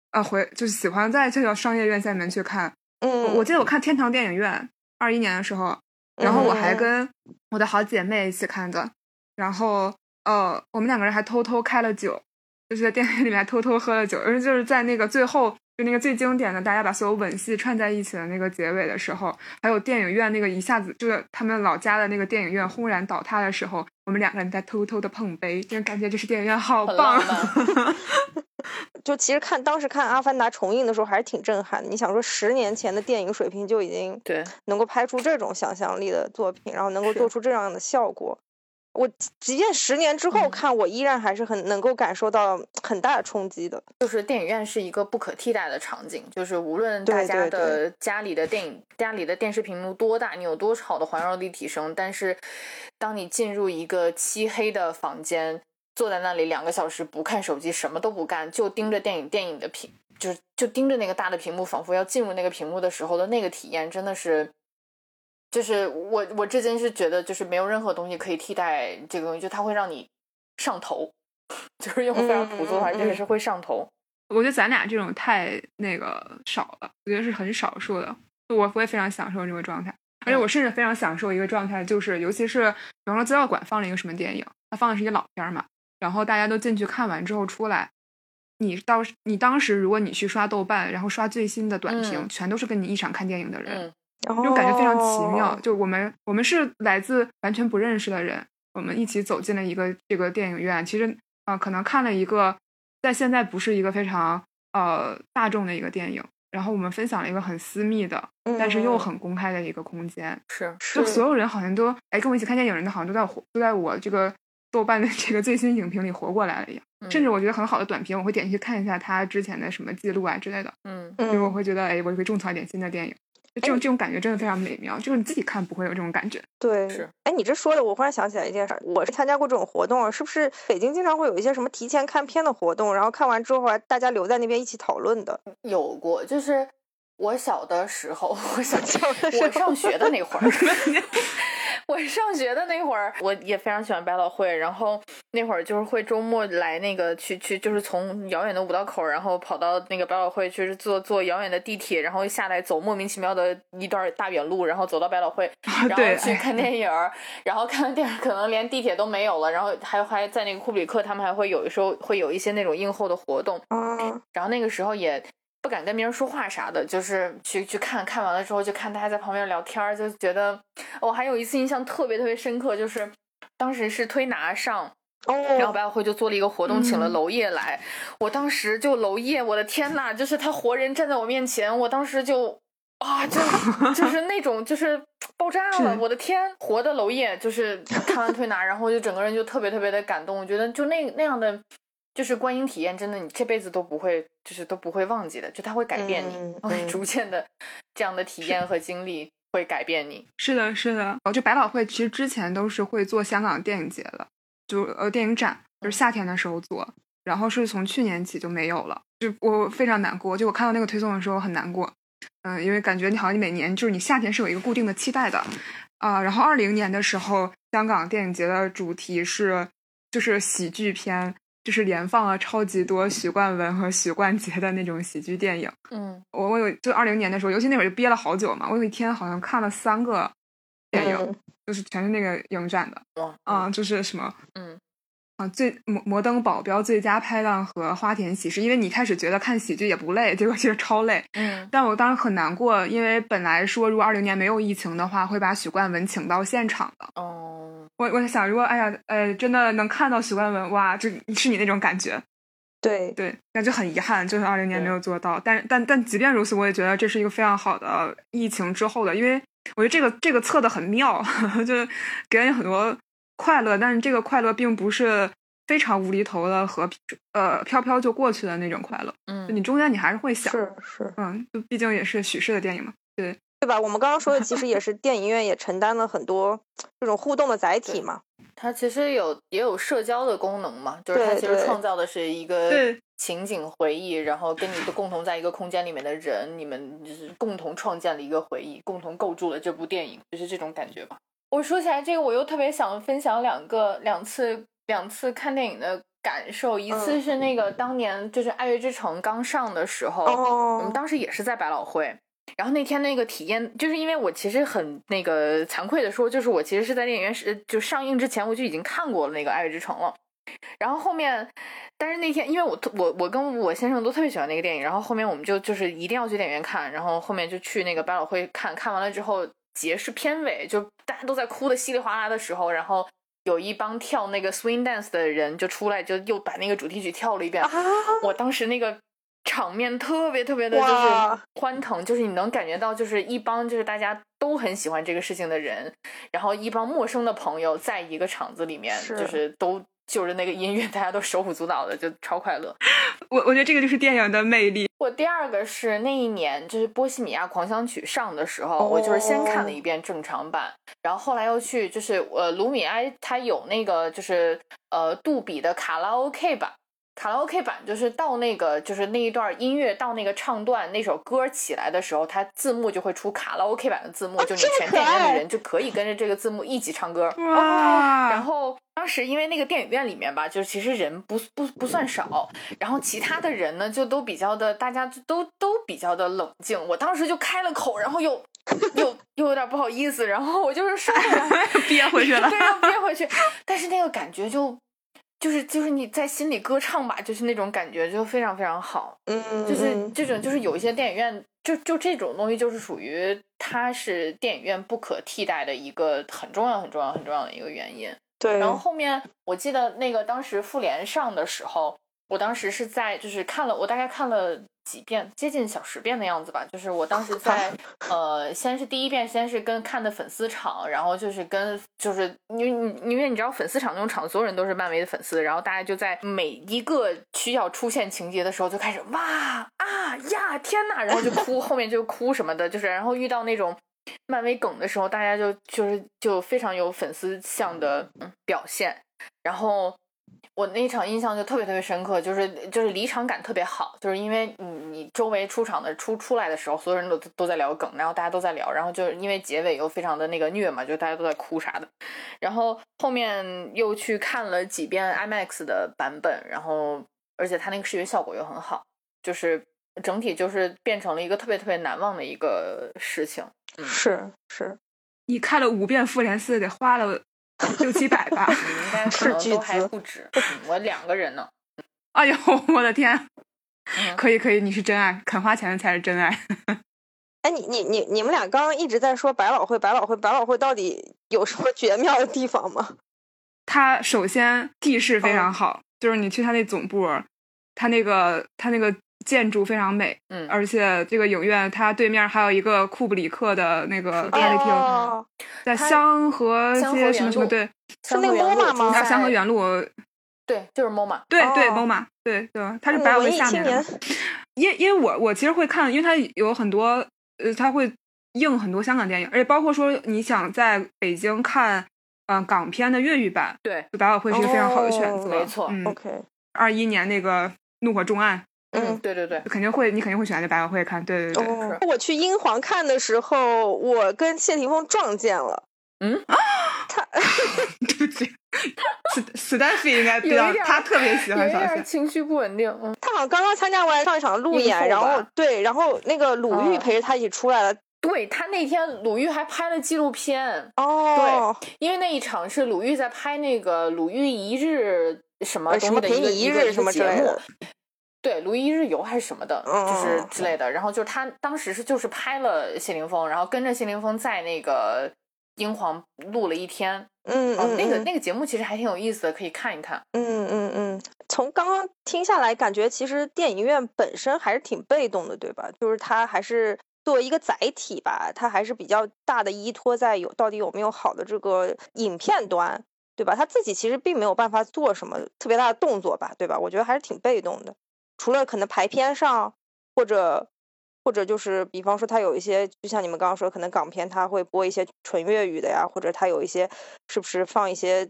啊回就是喜欢在这个商业院线里面去看。嗯，我记得我看天堂电影院二一年的时候，然后我还跟我的好姐妹一起看的，然后呃我们两个人还偷偷开了酒，就是在电影院里面偷偷喝了酒，而且就是在那个最后。就那个最经典的，大家把所有吻戏串在一起的那个结尾的时候，还有电影院那个一下子就是他们老家的那个电影院轰然倒塌的时候，我们两个人在偷偷的碰杯，就感觉这是电影院好棒。就其实看当时看《阿凡达》重映的时候还是挺震撼的。你想说十年前的电影水平就已经对能够拍出这种想象力的作品，然后能够做出这样的效果。我即便十年之后看，我依然还是很能够感受到很大的冲击的。就是电影院是一个不可替代的场景，就是无论大家的家里的电影、家里的电视屏幕多大，你有多好的环绕立体声，但是当你进入一个漆黑的房间，坐在那里两个小时不看手机，什么都不干，就盯着电影电影的屏，就是就盯着那个大的屏幕，仿佛要进入那个屏幕的时候的那个体验，真的是。就是我，我至今是觉得，就是没有任何东西可以替代这个东西，就它会让你上头，就是用非常朴素的话，就是会上头。我觉得咱俩这种太那个少了，我觉得是很少数的。我我也非常享受这个状态，而且我甚至非常享受一个状态，就是尤其是比方说资料馆放了一个什么电影，它放的是一个老片嘛，然后大家都进去看完之后出来，你到你当时如果你去刷豆瓣，然后刷最新的短评，全都是跟你一场看电影的人。这种感觉非常奇妙，就我们我们是来自完全不认识的人，我们一起走进了一个这个电影院。其实啊，可能看了一个在现在不是一个非常呃大众的一个电影，然后我们分享了一个很私密的，但是又很公开的一个空间。是，就所有人好像都哎跟我一起看电影人的，好像都在都在我这个豆瓣的这个最新影评里活过来了一样。甚至我觉得很好的短评，我会点进去看一下他之前的什么记录啊之类的。嗯，因为我会觉得哎，我会种草一点新的电影。这种这种感觉真的非常美妙，就是你自己看不会有这种感觉。对，是。哎，你这说的，我忽然想起来一件事，我是参加过这种活动，是不是北京经常会有一些什么提前看片的活动，然后看完之后大家留在那边一起讨论的？有过，就是我小的时候，我小我上学的那会儿。我 上学的那会儿，我也非常喜欢百老汇，然后那会儿就是会周末来那个去去，就是从遥远的五道口，然后跑到那个百老汇去坐坐遥远的地铁，然后下来走莫名其妙的一段大远路，然后走到百老汇，然后去看电影，然后看完电影可能连地铁都没有了，然后还还在那个库布里克，他们还会有的时候会有一些那种映后的活动，然后那个时候也。不敢跟别人说话啥的，就是去去看看完了之后，就看大家在旁边聊天，就觉得我还有一次印象特别特别深刻，就是当时是推拿上，然后百老汇就做了一个活动，请了娄烨来，我当时就娄烨，我的天呐，就是他活人站在我面前，我当时就啊，就就是那种就是爆炸 了，我的天，活的娄烨，就是看完推拿，然后就整个人就特别特别的感动，我觉得就那那样的。就是观影体验，真的你这辈子都不会，就是都不会忘记的，就它会改变你，会逐渐的这样的体验和经历会改变你。是的，是的。哦，就百老汇其实之前都是会做香港电影节的，就呃电影展，就是夏天的时候做，然后是从去年起就没有了，就我非常难过。就我看到那个推送的时候很难过，嗯，因为感觉你好像你每年就是你夏天是有一个固定的期待的啊。然后二零年的时候，香港电影节的主题是就是喜剧片。就是连放了超级多许冠文和许冠杰的那种喜剧电影。嗯，我我有就二零年的时候，尤其那会儿就憋了好久嘛。我有一天好像看了三个电影，就是全是那个影展的。哇，啊，就是什么，嗯。啊，最摩摩登保镖最佳拍档和花田喜事，因为你开始觉得看喜剧也不累，结果其实超累。嗯，但我当时很难过，因为本来说如果二零年没有疫情的话，会把许冠文请到现场的。哦，我我在想，如果哎呀，呃，真的能看到许冠文，哇，就是你那种感觉。对对，那就很遗憾，就是二零年没有做到。但但但即便如此，我也觉得这是一个非常好的疫情之后的，因为我觉得这个这个测的很妙，就给人很多快乐，但是这个快乐并不是非常无厘头的和呃飘飘就过去的那种快乐，就嗯，你中间你还是会想，是是，嗯，就毕竟也是许氏的电影嘛，对，对吧？我们刚刚说的其实也是 电影院也承担了很多这种互动的载体嘛。它其实有也有社交的功能嘛，就是它其实创造的是一个情景回忆，然后跟你的共同在一个空间里面的人，你们就是共同创建了一个回忆，共同构筑了这部电影，就是这种感觉吧。我说起来这个，我又特别想分享两个两次两次看电影的感受，一次嗯是那个当年就是《爱乐之城》刚上的时候，我们哦，当时也是在百老汇。然后那天那个体验，就是因为我其实很那个惭愧的说，就是我其实是在电影院是就上映之前我就已经看过了那个《爱乐之城》了。然后后面，但是那天因为我特我我跟我先生都特别喜欢那个电影，然后后面我们就就是一定要去电影院看，然后后面就去那个百老汇看看完了之后，结是片尾，就大家都在哭的稀里哗啦的时候，然后有一帮跳那个 swing dance 的人就出来，就又把那个主题曲跳了一遍。啊，我当时那个场面特别特别的就是欢腾，就是你能感觉到，就是一帮就是大家都很喜欢这个事情的人，然后一帮陌生的朋友在一个场子里面，就是都就是那个音乐，大家都手舞足蹈的，就超快乐。我我觉得这个就是电影的魅力，我第二个是那一年就是《波西米亚狂想曲》上的时候，我就是先看了一遍正常版，然后后来又去就是呃卢米埃他有那个就是呃杜比的卡拉 OK 版。卡拉 OK 版就是到那个就是那一段音乐到那个唱段那首歌起来的时候，它字幕就会出卡拉 OK 版的字幕，就你全电影院的人就可以跟着这个字幕一起唱歌。哇，然后当时因为那个电影院里面吧，就是其实人不不不算少，然后其他的人呢就都比较的，大家就都都比较的冷静。我当时就开了口，然后又 又又有点不好意思，然后我就是说 憋回去了 对，要憋回去。但是那个感觉就就是就是你在心里歌唱吧，就是那种感觉就非常非常好。嗯，就是嗯这种，就是有一些电影院，就就这种东西，就是属于它是电影院不可替代的一个很重要、很重要、很重要的一个原因。对，然后后面我记得那个当时复联上的时候，我当时是在就是看了，我大概看了几遍，接近小十遍的样子吧。就是我当时在 呃，先是第一遍先是跟看的粉丝场，然后就是跟就是因为你因为你知道粉丝场那种场，所有人都是漫威的粉丝，然后大家就在每一个需要出现情节的时候就开始哇啊呀天呐，然后就哭，后面就哭什么的，就是然后遇到那种。漫威梗的时候，大家就就是就非常有粉丝向的嗯表现，然后我那场印象就特别特别深刻，就是就是离场感特别好，就是因为你你周围出场的出出来的时候，所有人都都在聊梗，然后大家都在聊，然后就是因为结尾又非常的那个虐嘛，就大家都在哭啥的，然后后面又去看了几遍 IMAX 的版本，然后而且它那个视觉效果又很好，就是整体就是变成了一个特别特别难忘的一个事情。是是，你看了五遍《复联四》，得花了 六七百吧？你应该可是巨能都还资不止，嗯我两个人呢。哎呦，我的天！嗯可以可以，你是真爱，肯花钱的才是真爱。哎，你你你你们俩刚刚一直在说百老汇，百老汇，百老汇到底有什么绝妙的地方吗？它首先地势非常好，就是你去它那总部，它那个它那个建筑非常美，嗯，而且这个影院它对面还有一个库布里克的那个咖啡厅，哦，在香河街什么什么对是那个香河原路 MoMA 吗啊在香河原路对，就是 MoMA。对对哦 MoMA 对对，它是嗯百老汇文下面因因为我我其实会看，因为它有很多呃，它会映很多香港电影，而且包括说你想在北京看嗯、呃港片的粤语版，对，百老汇是一个非常好的选择。哦没错嗯，OK，二一年那个《怒火重案嗯。对对对》，肯定会你肯定会选择百老汇看。对对对，哦，我去英皇看的时候，我跟谢霆锋撞见了。嗯，他 对不起，史史丹菲应该比有一，点儿较他特别喜欢小谢。点情绪不稳定。嗯，他好像刚刚参加完上一场路演，然后对，然后那个鲁豫哦陪着他一起出来了。对他那天鲁豫还拍了纪录片，哦，对因为那一场是鲁豫在拍那个鲁豫一日什么呃什么的一个陪你一日什么节目类的。对，鲁豫一日游还是什么的，就是嗯之类的。然后就是他当时是就是拍了谢霆锋，然后跟着谢霆锋在那个英皇录了一天。嗯那个嗯那个节目其实还挺有意思的，可以看一看。嗯嗯嗯，从刚刚听下来，感觉其实电影院本身还是挺被动的，对吧？就是它还是作为一个载体吧，它还是比较大的依托在有到底有没有好的这个影片端，对吧？他自己其实并没有办法做什么特别大的动作吧，对吧？我觉得还是挺被动的，除了可能排片上或者。或者就是，比方说，他有一些，就像你们刚刚说，可能港片他会播一些纯粤语的呀，或者他有一些，是不是放一些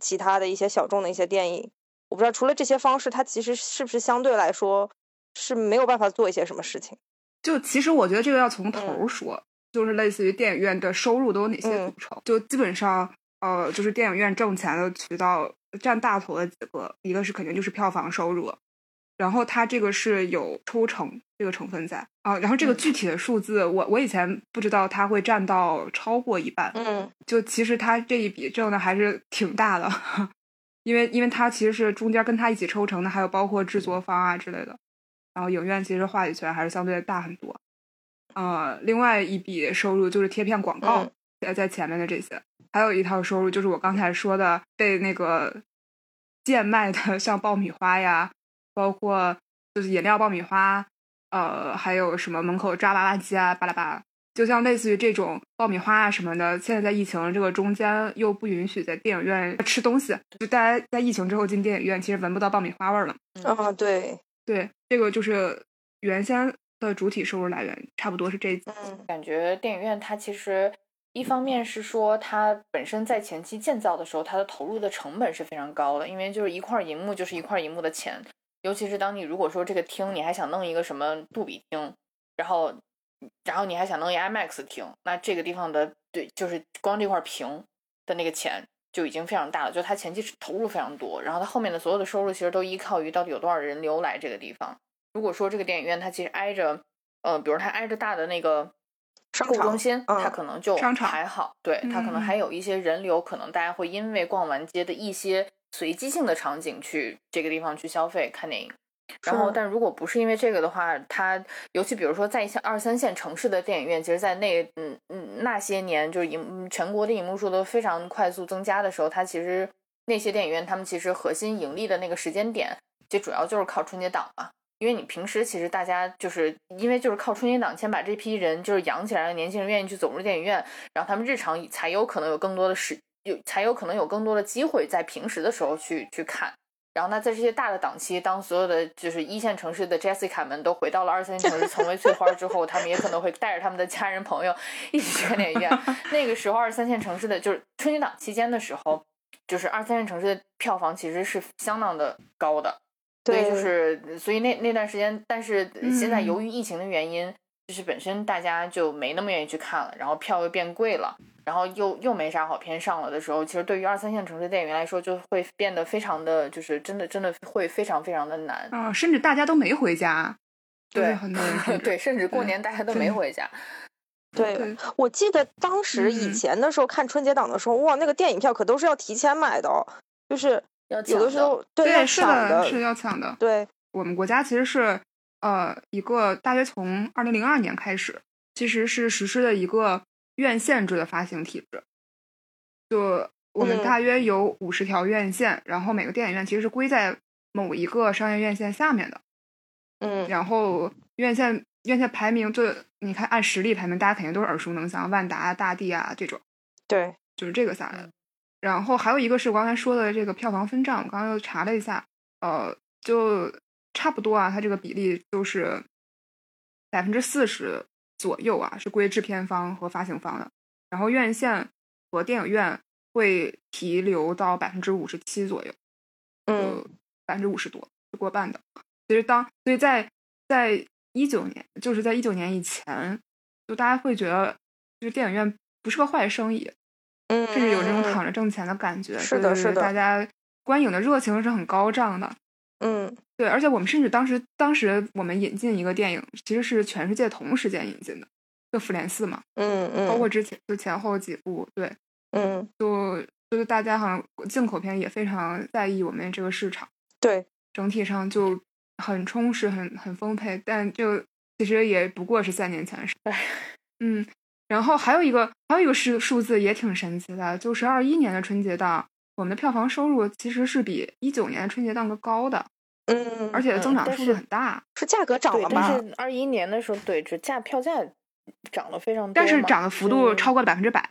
其他的一些小众的一些电影？我不知道，除了这些方式，它其实是不是相对来说是没有办法做一些什么事情？就其实我觉得这个要从头说，就是类似于电影院的收入都有哪些组成？就基本上，呃，就是电影院挣钱的渠道占大头的几个，一个是肯定就是票房收入。然后它这个是有抽成这个成分在。啊，然后这个具体的数字我我以前不知道它会占到超过一半，嗯，就其实它这一笔挣的还是挺大的，因为因为它其实是中间跟他一起抽成的，还有包括制作方啊之类的，然后影院其实话语权还是相对大很多，呃，另外一笔收入就是贴片广告在在前面的这些，还有一套收入就是我刚才说的被那个贱卖的 像爆米花呀。包括就是饮料、爆米花，呃，还有什么门口抓娃娃机啊，巴拉巴拉，就像类似于这种爆米花啊什么的。现在在疫情这个中间又不允许在电影院吃东西，就大家在疫情之后进电影院，其实闻不到爆米花味了。啊，对对，这个就是原先的主体收入来源，差不多是这。嗯，感觉电影院它其实一方面是说它本身在前期建造的时候，它的投入的成本是非常高的，因为就是一块银幕就是一块银幕的钱。尤其是当你如果说这个厅你还想弄一个什么杜比厅，然后，然后你还想弄一 IMAX 厅，那这个地方的对，就是光这块屏的那个钱就已经非常大了，就它前期投入非常多，然后它后面的所有的收入其实都依靠于到底有多少人流来这个地方。如果说这个电影院它其实挨着，呃，比如它挨着大的那个购物中心，它可能就还好，对，它可能还有一些人流，可能大家会因为逛完街的一些。随机性的场景去这个地方去消费看电影，然后但如果不是因为这个的话，它尤其比如说在一些二三线城市的电影院，其实，在那嗯嗯那些年，就是影全国的影幕数都非常快速增加的时候，它其实那些电影院他们其实核心盈利的那个时间点，就主要就是靠春节档嘛。因为你平时其实大家就是因为就是靠春节档先把这批人就是养起来的，年轻人愿意去走入电影院，然后他们日常才有可能有更多的时。有才有可能有更多的机会在平时的时候去去看，然后那，在这些大的档期，当所有的就是一线城市的 Jessica 们都回到了二三线城市成为翠花之后，他们也可能会带着他们的家人朋友一起去看电影院。那个时候，二三线城市的就是春节档期间的时候，就是二三线城市的票房其实是相当的高的。对，就是所以那那段时间，但是现在由于疫情的原因，就是本身大家就没那么愿意去看了，然后票又变贵了。然后又又没啥好片上了的时候，其实对于二三线城市电影院来说，就会变得非常的就是真的真的会非常非常的难啊！甚至大家都没回家，对很多人对，甚至过年大家都没回家。对，我记得当时以前的时候看春节档的时候，哇，那个电影票可都是要提前买的，就是有的时候对要抢的，是要抢的。对我们国家其实是呃一个大约从二零零二年开始，其实是实施的一个。院线制的发行体制，就我们大约有五十条院线，然后每个电影院其实是归在某一个商业院线下面的，嗯，然后院线院线排名，就你看按实力排名，大家肯定都是耳熟能详，万达、大地啊这种，对，就是这个下来的。然后还有一个是我刚才说的这个票房分账，我刚刚又查了一下，呃，就差不多啊，它这个比例就是百分之四十。左右啊，是归制片方和发行方的，然后院线和电影院会提留到百分之五十七左右，嗯，百分之五十多是过半的。其实当所以在在一九年，就是在一九年以前，就大家会觉得，就是电影院不是个坏生意，嗯，甚至有这种躺着挣钱的感觉，是的，是的，大家观影的热情是很高涨的。嗯，对，而且我们甚至当时，当时我们引进一个电影，其实是全世界同时间引进的，就《复联四》嘛，嗯嗯，包括之前就前后几部，对，嗯，就就是大家好像进口片也非常在意我们这个市场，对，整体上就很充实，很很丰沛，但就其实也不过是三年前的事，嗯，然后还有一个还有一个数数字也挺神奇的，就是二一年的春节档。我们的票房收入其实是比一九年春节档个高的，嗯，而且增长速度但是很大。是价格涨，了吧？但是二一年的时候，对，这价票价涨了非常多，但是涨的幅度超过了百分之百，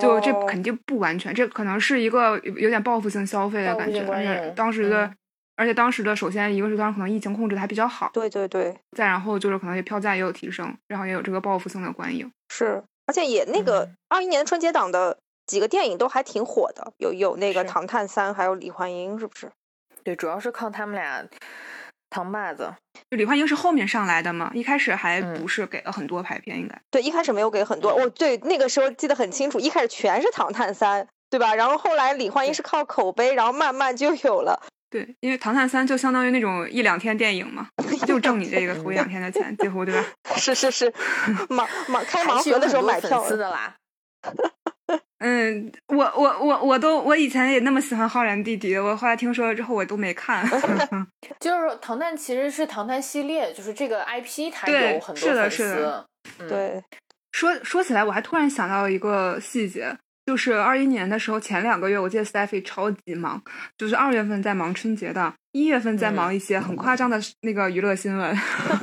就这哦肯定不完全，这可能是一个有有点报复性消费的感觉，而且当时的，嗯而且当时的首先一个是当时可能疫情控制的还比较好，对对对，再然后就是可能也票价也有提升，然后也有这个报复性的观影。是，而且也那个嗯二一年春节档的几个电影都还挺火的，有有那个《唐探三》，还有李焕英，是不是？对，主要是靠他们俩扛把子。就李焕英是后面上来的嘛，一开始还嗯不是给了很多排片，应该。对，一开始没有给很多，我，对，那个时候记得很清楚，一开始全是《唐探三》，对吧？然后后来李焕英是靠口碑，然后慢慢就有了。对，因为《唐探三》就相当于那种一两天电影嘛，就挣你这个头一两天的钱，几乎对吧？是 是是，盲盲开盲盒的时候买票的啦。嗯，我我我我都我以前也那么喜欢浩然弟弟，我后来听说了之后我都没看。就是唐探其实是唐探系列，就是这个 IP 它对有很多是的粉是的对，说说起来，我还突然想到一个细节，就是二一年的时候，前两个月我记得 Stephy 超级忙，就是二月份在忙春节档，一月份在忙一些很夸张的那个娱乐新闻。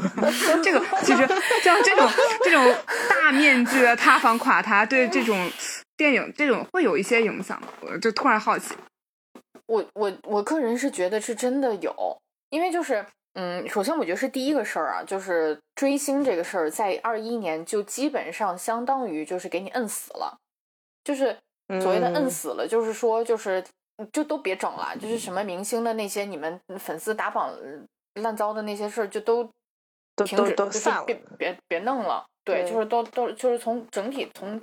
这个其实像这种这种大面积的塌房垮塌，对这种电影这种会有一些影响。我就突然好奇，我我我个人是觉得是真的有，因为就是嗯，首先我觉得是第一个事儿啊，就是追星这个事儿，在二一年就基本上相当于就是给你摁死了，就是所谓的摁嗯。死了，就是说就是就都别整了，就是什么明星的那些你们粉丝打榜烂糟的那些事儿，就都都都停止，就是都散了别别别弄了，对，对。就是都都就是从整体从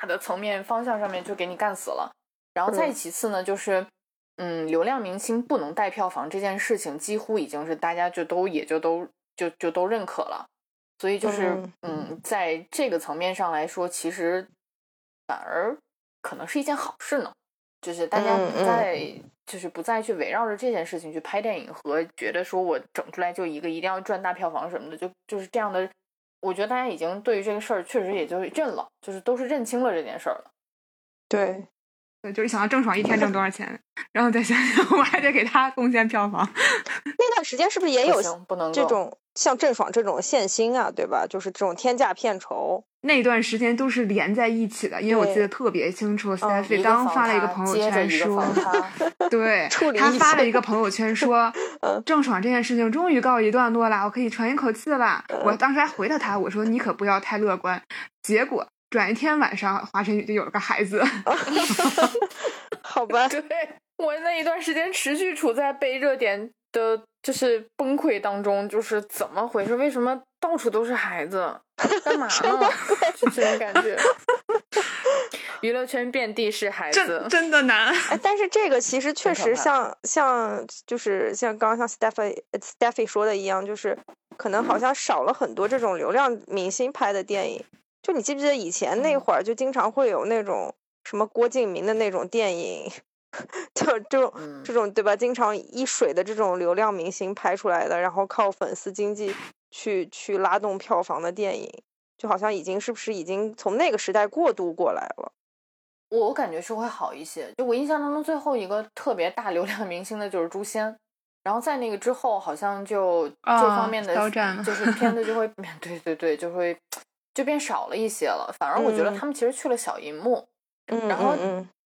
大的层面方向上面就给你干死了。然后再其次呢，就是嗯，流量明星不能带票房这件事情，几乎已经是大家就都也就都就就都认可了。所以就是嗯嗯，在这个层面上来说，其实反而可能是一件好事呢。就是大家不嗯嗯再、就是不再去围绕着这件事情去拍电影和觉得说我整出来就一个一定要赚大票房什么的，就就是这样的。我觉得大家已经对于这个事儿确实也就认了，就是都是认清了这件事儿了。对，对，就是想到郑爽一天挣多少钱，然后再想想 我还得给她贡献票房。那段时间是不是也有这种像郑爽这种限薪啊，对吧？就是这种天价片酬。那段时间都是连在一起的，因为我记得特别清楚个防刚发了 一个朋友圈说，对他发了一个朋友圈说嗯，郑爽这件事情终于告一段落了，我可以喘一口气了。我当时还回了他，我说你可不要太乐观。结果转一天晚上，华晨宇就有了个孩子。好吧，对我那一段时间持续处在被热点的，就是崩溃当中，就是怎么回事？为什么到处都是孩子？干嘛呢？就这种感觉。娱乐圈遍地是孩子，真的难。哎，但是这个其实确实像像就是像刚刚像 Stephy Stephy 说的一样，就是可能好像少了很多这种流量明星拍的电影。就你记不记得以前那嗯会儿就经常会有那种什么郭敬明的那种电影，就这种嗯这种对吧？经常一水的这种流量明星拍出来的，然后靠粉丝经济去去拉动票房的电影，就好像已经是不是已经从那个时代过渡过来了？我我感觉是会好一些。就我印象当中，最后一个特别大流量明星的就是诛仙，然后在那个之后，好像就这啊方面的肖战就是片子就 会，对对对，就会就变少了一些了。反而我觉得嗯他们其实去了小银幕，嗯然后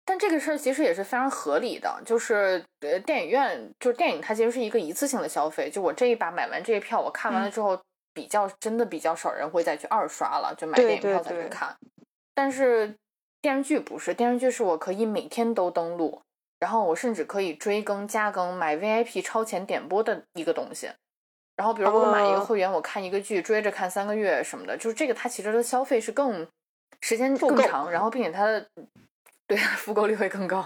但这个事儿其实也是非常合理的，就是呃，电影院就是电影，它其实是一个一次性的消费。就我这一把买完这一票，我看完了嗯之后，比较真的比较少人会再去二刷了，就买电影票再去看。但是电视剧不是，电视剧是我可以每天都登录，然后我甚至可以追更、加更、买 VIP 超前点播的一个东西。然后比如我买一个哦会员，我看一个剧，追着看三个月什么的，就是这个它其实的消费是更时间更长，然后并且它的对 复购率会更高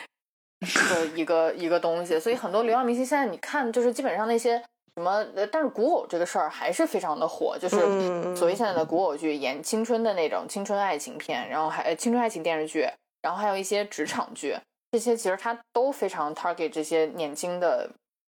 的一个一个东西。所以很多流量明星现在你看，就是基本上那些什么，呃但是古偶这个事儿还是非常的火，就是嗯所谓现在的古偶剧，演青春的那种青春爱情片，然后还呃青春爱情电视剧，然后还有一些职场剧，这些其实它都非常 target 这些年轻的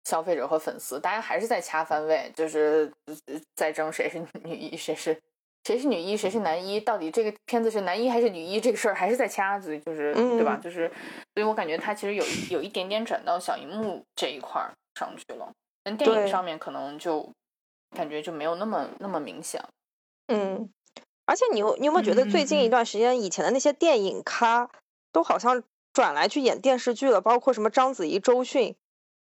消费者和粉丝，大家还是在掐番位，就是呃在争谁是女一，谁是谁是女一，谁是男一，到底这个片子是男一还是女一，这个事儿还是在掐，子，就是对吧？就是，所以我感觉它其实有有一点点转到小荧幕这一块儿上去了，但电影上面可能就感觉就没有那么那么明显。嗯，而且你有你有没有觉得最近一段时间以前的那些电影咖都好像转来去演电视剧了？包括什么章子怡、周迅，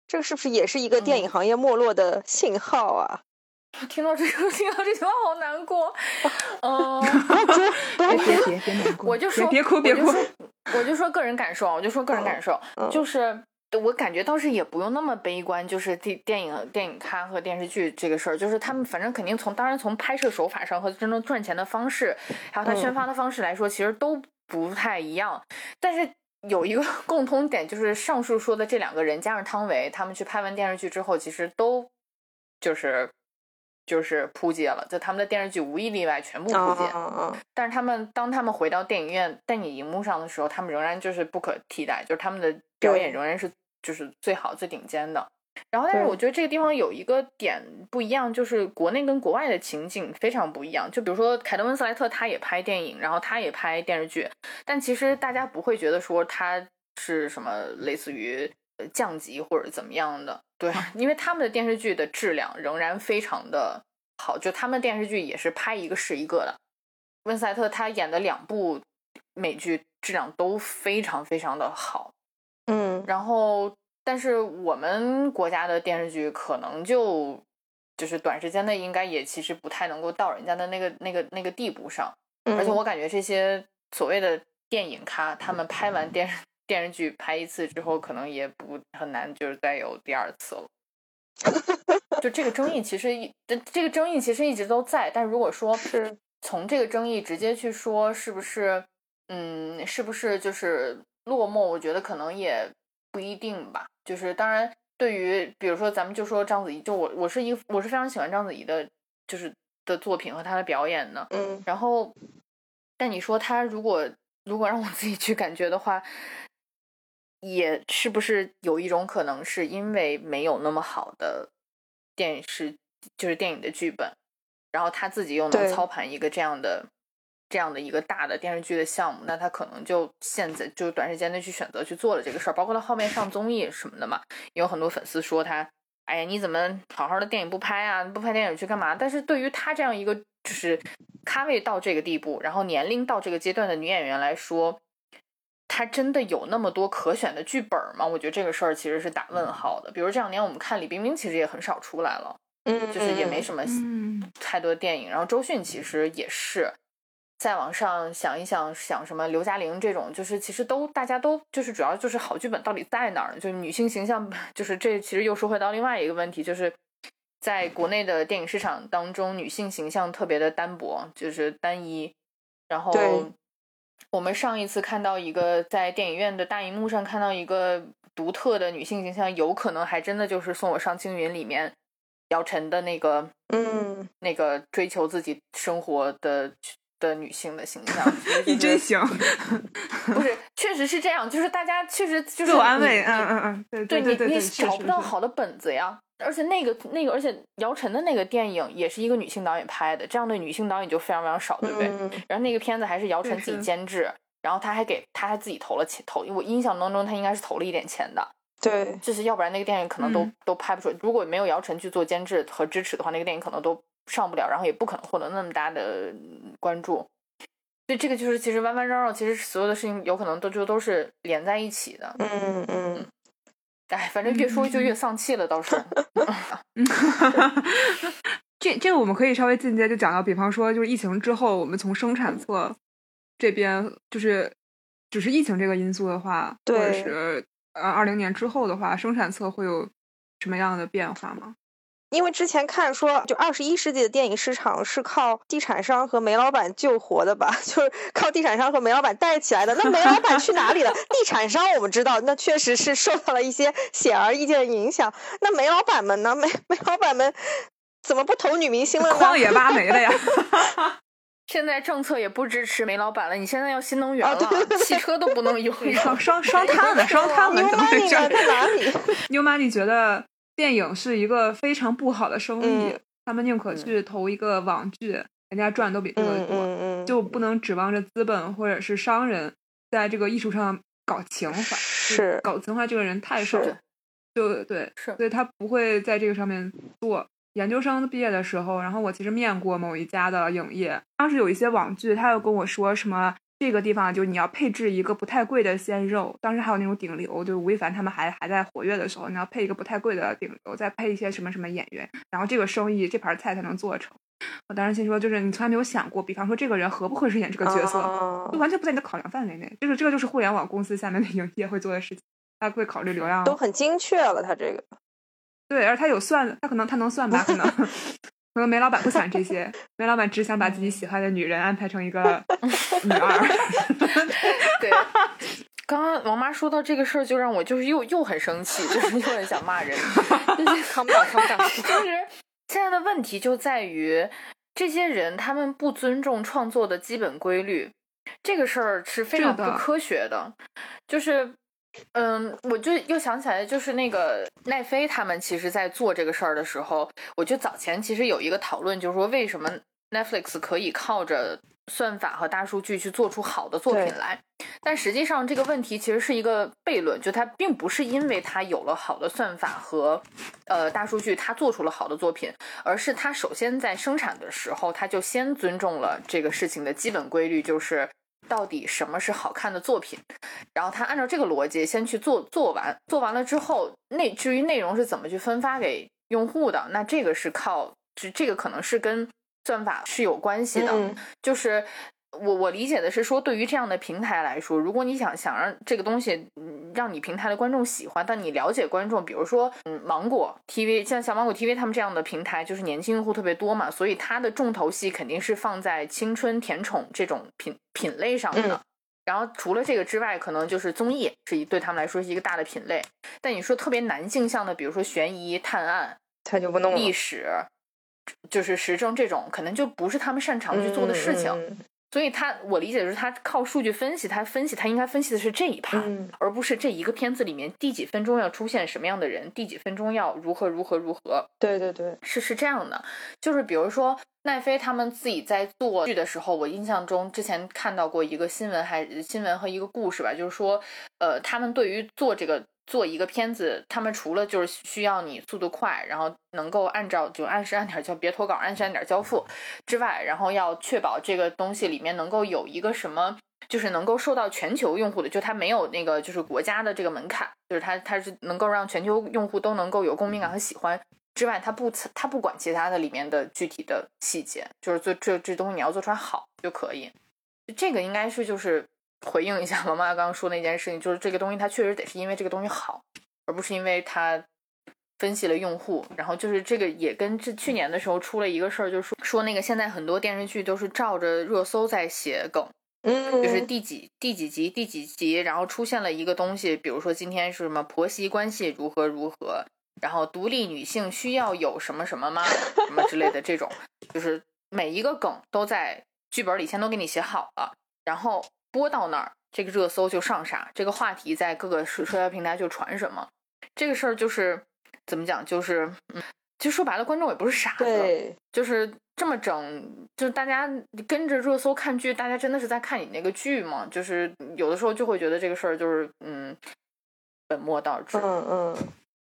这个是不是也是一个电影行业没落的信号啊？听到这个，听到这句话好难过。嗯，别别别别难过，我就说别哭别哭，我就说个人感受，我就说个人感受，就是我感觉倒是也不用那么悲观，就是电电影电影咖和电视剧这个事儿，就是他们反正肯定从当然从拍摄手法上和真正赚钱的方式，还有他宣发的方式来说，其实都不太一样。但是有一个 共通点，就是上述说的这两个人加上汤唯，他们去拍完电视剧之后，其实都就是。就是扑街了，就他们的电视剧无一例外全部扑街。但是他们当他们回到电影院、在你荧幕上的时候，他们仍然就是不可替代，就是他们的表演仍然是就是最好、最顶尖的。然后，但是我觉得这个地方有一个点不一样，就是国内跟国外的情景非常不一样。就比如说凯特温斯莱特，他也拍电影，然后他也拍电视剧，但其实大家不会觉得说他是什么类似于。降级或者怎么样的？对，因为他们的电视剧的质量仍然非常的好，就他们电视剧也是拍一个是一个的。温斯莱特他演的两部美剧质量都非常非常的好，嗯，然后但是我们国家的电视剧可能就就是短时间内应该也其实不太能够到人家的那个那个那个地步上，而且我感觉这些所谓的电影咖，他们拍完电视。电视剧拍一次之后，可能也不很难，就是再有第二次了。就这个争议，其实一这个争议其实一直都在。但如果说是从这个争议直接去说，是不是嗯，是不是就是落寞？我觉得可能也不一定吧。就是当然，对于比如说咱们就说章子怡，就我我是一个我是非常喜欢章子怡的，就是的作品和她的表演的。嗯。然后，但你说她如果如果让我自己去感觉的话。也是不是有一种可能，是因为没有那么好的电视，就是电影的剧本，然后他自己又能操盘一个这样的、这样的一个大的电视剧的项目，那他可能就现在就短时间内去选择去做了这个事儿。包括他后面上综艺什么的嘛，有很多粉丝说他：“哎呀，你怎么好好的电影不拍啊？不拍电影去干嘛？”但是对于他这样一个就是咖位到这个地步，然后年龄到这个阶段的女演员来说。她真的有那么多可选的剧本吗？我觉得这个事儿其实是打问号的。比如这两年我们看李冰冰，其实也很少出来了，嗯，就是也没什么太多电影。然后周迅其实也是，再往上想一想，想什么刘嘉玲这种，就是其实都大家都就是主要就是好剧本到底在哪儿？就是女性形象，就是这其实又说回到另外一个问题，就是在国内的电影市场当中，女性形象特别的单薄，就是单一，然后。我们上一次看到一个在电影院的大荧幕上看到一个独特的女性形象，有可能还真的就是《送我上青云》里面姚晨的那个，嗯，那个追求自己生活的的女性的形象。你真行，不是，确实是这样，就是大家确实就是自我安慰，嗯嗯嗯，对对对，你找不到好的本子呀。而且那个那个，而且姚晨的那个电影也是一个女性导演拍的，这样的女性导演就非常非常少，对不对？然后那个片子还是姚晨自己监制，然后他还给他还自己投了钱投，我印象当中他应该是投了一点钱的。对，就是要不然那个电影可能都都拍不出来。如果没有姚晨去做监制和支持的话，那个电影可能都上不了，然后也不可能获得那么大的关注。所以这个就是其实弯弯绕绕，其实所有的事情有可能都就都是连在一起的。嗯嗯。哎，反正越说就越丧气了，倒是。这这个我们可以稍微进阶，就讲到，比方说，就是疫情之后，我们从生产侧这边，就是只是疫情这个因素的话，或者是呃二零年之后的话，生产侧会有什么样的变化吗？因为之前看说，就二十一世纪的电影市场是靠地产商和煤老板救活的吧？就是靠地产商和煤老板带起来的。那煤老板去哪里了？地产商我们知道，那确实是受到了一些显而易见的影响。那煤老板们呢？煤煤老板们怎么不投女明星了呢？矿也挖没了呀！现在政策也不支持煤老板了。你现在要新能源了，汽车都不能用，双双双碳了，双碳了，怎么回事？在哪里？妞妈，你觉得？电影是一个非常不好的生意，他们宁可去投一个网剧，人家赚的都比这个多，就不能指望着资本或者是商人在这个艺术上搞情怀，是搞情怀这个人太少，就对，是，所以他不会在这个上面做。研究生毕业的时候，然后我其实面过某一家的影业，当时有一些网剧，他又跟我说什么。这个地方就是你要配置一个不太贵的鲜肉，当时还有那种顶流，就是吴亦凡他们还还在活跃的时候，你要配一个不太贵的顶流，再配一些什么什么演员，然后这个生意这盘菜才能做成。我当时心说，就是你从来没有想过，比方说这个人合不合适演这个角色，就完全不在你的考量范围内。就是这个就是互联网公司下面的营业会做的事情，他会考虑流量，都很精确了。他这个，对，而他有算，他可能他能算吧，可能。可能梅老板不想这些，梅老板只想把自己喜欢的女人安排成一个女二。对，刚刚王妈说到这个事儿，就让我就是又又很生气，就是又很想骂人，扛不了，扛不了。就是现在的问题就在于，这些人他们不尊重创作的基本规律，这个事儿是非常不科学的，就是。嗯，我就又想起来，就是那个奈飞他们其实，在做这个事儿的时候，我觉得早前其实有一个讨论，就是说为什么 Netflix 可以靠着算法和大数据去做出好的作品来，但实际上这个问题其实是一个悖论，就它并不是因为它有了好的算法和呃大数据，它做出了好的作品，而是它首先在生产的时候，它就先尊重了这个事情的基本规律，就是。到底什么是好看的作品？然后他按照这个逻辑先去做，做完，做完了之后，内至于内容是怎么去分发给用户的，那这个是靠，这这个可能是跟算法是有关系的，就是。我我理解的是说，对于这样的平台来说，如果你想想让这个东西让你平台的观众喜欢，但你了解观众，比如说嗯芒果 TV，像小芒果 TV 他们这样的平台，就是年轻用户特别多嘛，所以它的重头戏肯定是放在青春甜宠这种品品类上的。然后除了这个之外，可能就是综艺是一对他们来说是一个大的品类。但你说特别男性向的，比如说悬疑探案，他就不弄历史，就是时政这种，可能就不是他们擅长去做的事情。所以他，我理解的是他靠数据分析，他分析他应该分析的是这一趴，而不是这一个片子里面第几分钟要出现什么样的人，第几分钟要如何如何如何。对对对，是是这样的，就是比如说奈飞他们自己在做剧的时候，我印象中之前看到过一个新闻，还新闻和一个故事吧，就是说，呃，他们对于做这个。做一个片子，他们除了就是需要你速度快，然后能够按照就按时按点交，别脱稿，按时按点交付之外，然后要确保这个东西里面能够有一个什么，就是能够受到全球用户的，就它没有那个就是国家的这个门槛，就是它它是能够让全球用户都能够有共鸣感和喜欢之外，它不它不管其他的里面的具体的细节，就是做这这东西你要做出来好就可以，这个应该是就是。回应一下王妈刚刚说那件事情，就是这个东西它确实得是因为这个东西好，而不是因为它分析了用户。然后就是这个也跟这去年的时候出了一个事儿，就是说说那个现在很多电视剧都是照着热搜在写梗，嗯，就是第几第几集第几集，然后出现了一个东西，比如说今天是什么婆媳关系如何如何，然后独立女性需要有什么什么吗？什么之类的这种，就是每一个梗都在剧本里先都给你写好了，然后。播到那儿，这个热搜就上啥，这个话题在各个社社交平台就传什么。这个事儿就是怎么讲，就是嗯，其实说白了，观众也不是傻子，就是这么整，就大家跟着热搜看剧，大家真的是在看你那个剧吗？就是有的时候就会觉得这个事儿就是嗯，本末倒置。嗯嗯。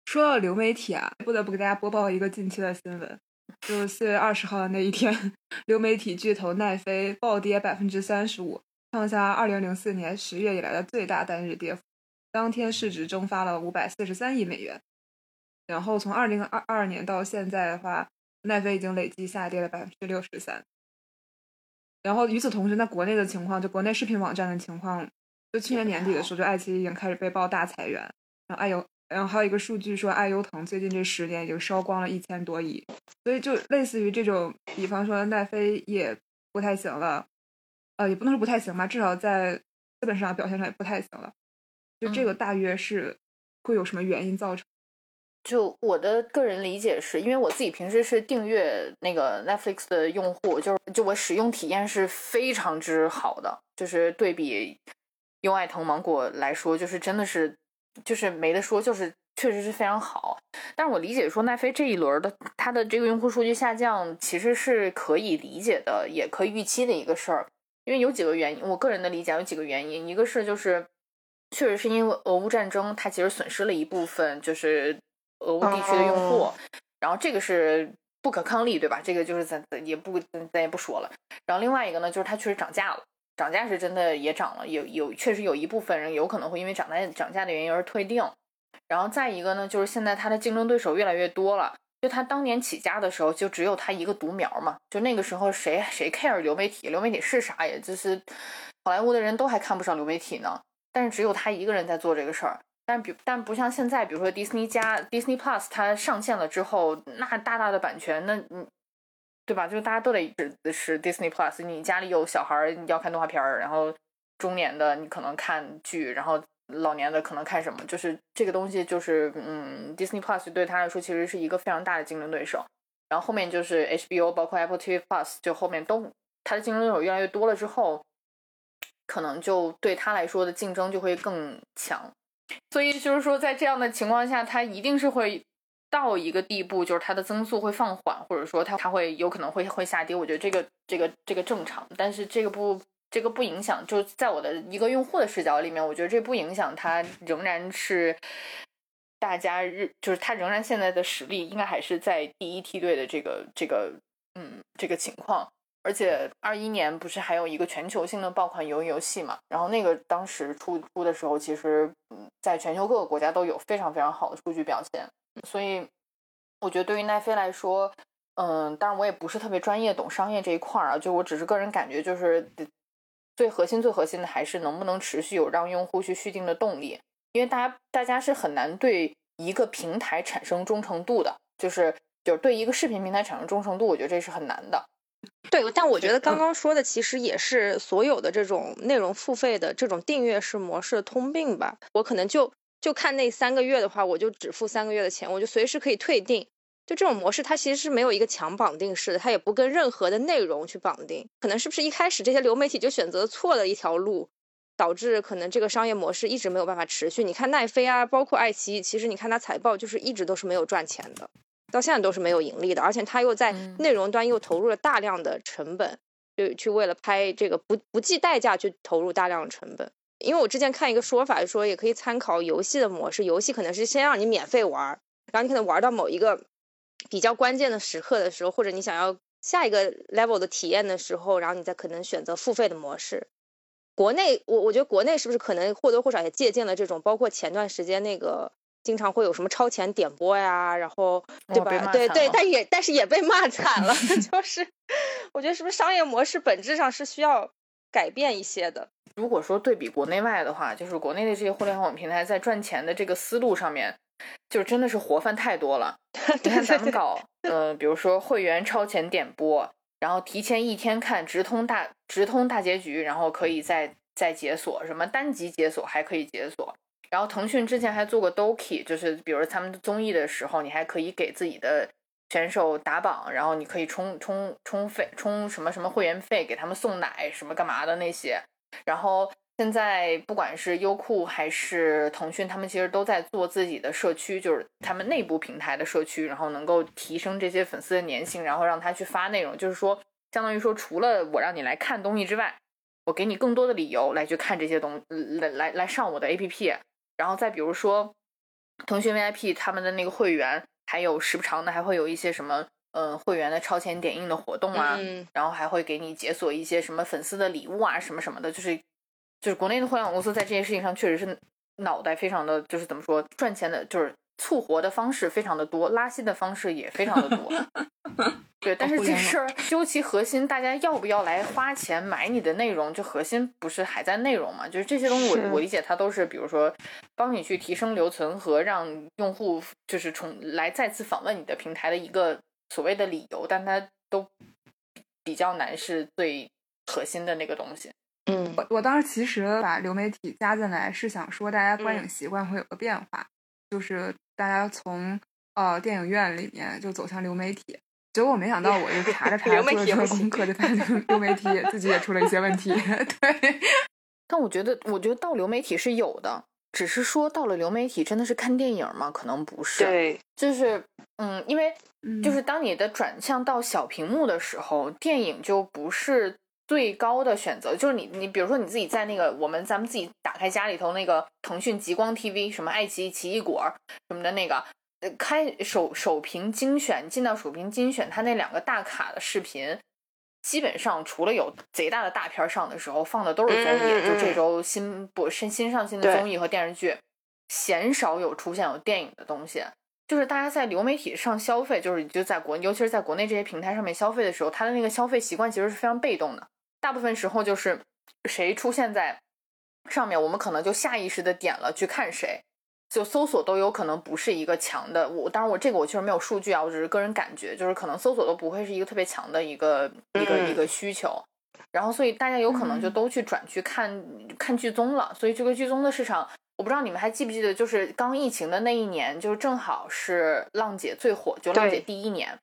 说到流媒体啊，不得不给大家播报一个近期的新闻，就是四月二十号的那一天，流媒体巨头奈飞暴跌百分之三十五。创下二零零四年十月以来的最大单日跌幅，当天市值蒸发了五百四十三亿美元。然后从二零二二年到现在的话，奈飞已经累计下跌了百分之六十三。然后与此同时，在国内的情况，就国内视频网站的情况，就去年年底的时候，就爱奇艺已经开始被曝大裁员。然后爱优，然后还有一个数据说，爱优腾最近这十年已经烧光了一千多亿。所以就类似于这种，比方说奈飞也不太行了。呃，也不能说不太行吧，至少在资本市场表现上也不太行了。就这个大约是会有什么原因造成？就我的个人理解是，因为我自己平时是订阅那个 Netflix 的用户，就是就我使用体验是非常之好的，就是对比优爱腾芒果来说，就是真的是就是没得说，就是确实是非常好。但是我理解说奈飞这一轮的它的这个用户数据下降，其实是可以理解的，也可以预期的一个事儿。因为有几个原因，我个人的理解有几个原因，一个是就是确实是因为俄乌战争，它其实损失了一部分就是俄乌地区的用户，然后这个是不可抗力，对吧？这个就是咱也不咱也不说了。然后另外一个呢，就是它确实涨价了，涨价是真的也涨了，有有确实有一部分人有可能会因为涨价涨价的原因而退订。然后再一个呢，就是现在它的竞争对手越来越多了。就他当年起家的时候，就只有他一个独苗嘛。就那个时候，谁谁 care 流媒体？流媒体是啥？也就是好莱坞的人都还看不上流媒体呢。但是只有他一个人在做这个事儿。但比但不像现在，比如说迪士尼加 Disney Plus，它上线了之后，那大大的版权，那你对吧？就是大家都得是是 Disney Plus。你家里有小孩要看动画片儿，然后中年的你可能看剧，然后。老年的可能看什么，就是这个东西，就是嗯，Disney Plus 对他来说其实是一个非常大的竞争对手。然后后面就是 HBO，包括 Apple TV Plus，就后面都他的竞争对手越来越多了之后，可能就对他来说的竞争就会更强。所以就是说，在这样的情况下，它一定是会到一个地步，就是它的增速会放缓，或者说它它会有可能会会下跌。我觉得这个这个这个正常，但是这个不。这个不影响，就在我的一个用户的视角里面，我觉得这不影响它仍然是大家日，就是它仍然现在的实力应该还是在第一梯队的这个这个嗯这个情况。而且二一年不是还有一个全球性的爆款游游戏嘛？然后那个当时出出的时候，其实在全球各个国家都有非常非常好的数据表现。所以我觉得对于奈飞来说，嗯，当然我也不是特别专业懂商业这一块儿啊，就我只是个人感觉就是。最核心、最核心的还是能不能持续有让用户去续订的动力，因为大家大家是很难对一个平台产生忠诚度的，就是就是对一个视频平台产生忠诚度，我觉得这是很难的。对，但我觉得刚刚说的其实也是所有的这种内容付费的这种订阅式模式的通病吧。我可能就就看那三个月的话，我就只付三个月的钱，我就随时可以退订。就这种模式，它其实是没有一个强绑定式的，它也不跟任何的内容去绑定。可能是不是一开始这些流媒体就选择错了一条路，导致可能这个商业模式一直没有办法持续。你看奈飞啊，包括爱奇艺，其实你看它财报就是一直都是没有赚钱的，到现在都是没有盈利的。而且它又在内容端又投入了大量的成本，就去为了拍这个不不计代价去投入大量的成本。因为我之前看一个说法说，也可以参考游戏的模式，游戏可能是先让你免费玩，然后你可能玩到某一个。比较关键的时刻的时候，或者你想要下一个 level 的体验的时候，然后你再可能选择付费的模式。国内，我我觉得国内是不是可能或多或少也借鉴了这种，包括前段时间那个经常会有什么超前点播呀，然后对吧？对对，但也 但是也被骂惨了。就是我觉得是不是商业模式本质上是需要改变一些的。如果说对比国内外的话，就是国内的这些互联网平台在赚钱的这个思路上面。就真的是活泛太多了。你看咱们搞，呃，比如说会员超前点播，然后提前一天看直通大直通大结局，然后可以再再解锁，什么单集解锁还可以解锁。然后腾讯之前还做过 Doki，就是比如他们综艺的时候，你还可以给自己的选手打榜，然后你可以充充充费充什么什么会员费，给他们送奶什么干嘛的那些，然后。现在不管是优酷还是腾讯，他们其实都在做自己的社区，就是他们内部平台的社区，然后能够提升这些粉丝的粘性，然后让他去发内容。就是说，相当于说，除了我让你来看东西之外，我给你更多的理由来去看这些东，来来来上我的 APP。然后再比如说，腾讯 VIP 他们的那个会员，还有时不常的还会有一些什么，嗯，会员的超前点映的活动啊，然后还会给你解锁一些什么粉丝的礼物啊，什么什么的，就是。就是国内的互联网公司在这件事情上确实是脑袋非常的，就是怎么说赚钱的，就是促活的方式非常的多，拉新的方式也非常的多。对，但是这事儿究其核心，大家要不要来花钱买你的内容？就核心不是还在内容嘛？就是这些东西，我我理解它都是，比如说帮你去提升留存和让用户就是重来再次访问你的平台的一个所谓的理由，但它都比较难是最核心的那个东西。嗯，我我当时其实把流媒体加进来是想说，大家观影习惯会有个变化，就是大家从呃电影院里面就走向流媒体。结果我没想到，我就查着查着做这个功课，就发现流媒体自己也出了一些问题。对，但我觉得，我觉得到流媒体是有的，只是说到了流媒体，真的是看电影吗？可能不是。对，就是嗯，因为就是当你的转向到小屏幕的时候，电影就不是最高的选择。就是你你比如说你自己在那个我们咱们自己打开家里头那个腾讯极光 TV 什么爱奇艺奇异果什么的那个，呃，开首首屏精选进到首屏精选，它那两个大卡的视频。基本上除了有贼大的大片上的时候放的都是综艺，就这周新不新新上新的综艺和电视剧，鲜少有出现有电影的东西。就是大家在流媒体上消费，就是就在国，尤其是在国内这些平台上面消费的时候，他的那个消费习惯其实是非常被动的。大部分时候就是谁出现在上面，我们可能就下意识的点了去看谁。就搜索都有可能不是一个强的，我当然我这个我确实没有数据啊，我只是个人感觉，就是可能搜索都不会是一个特别强的一个一个一个需求，然后所以大家有可能就都去转去看看剧综了，所以这个剧综的市场，我不知道你们还记不记得，就是刚疫情的那一年，就是正好是浪姐最火，就浪姐第一年。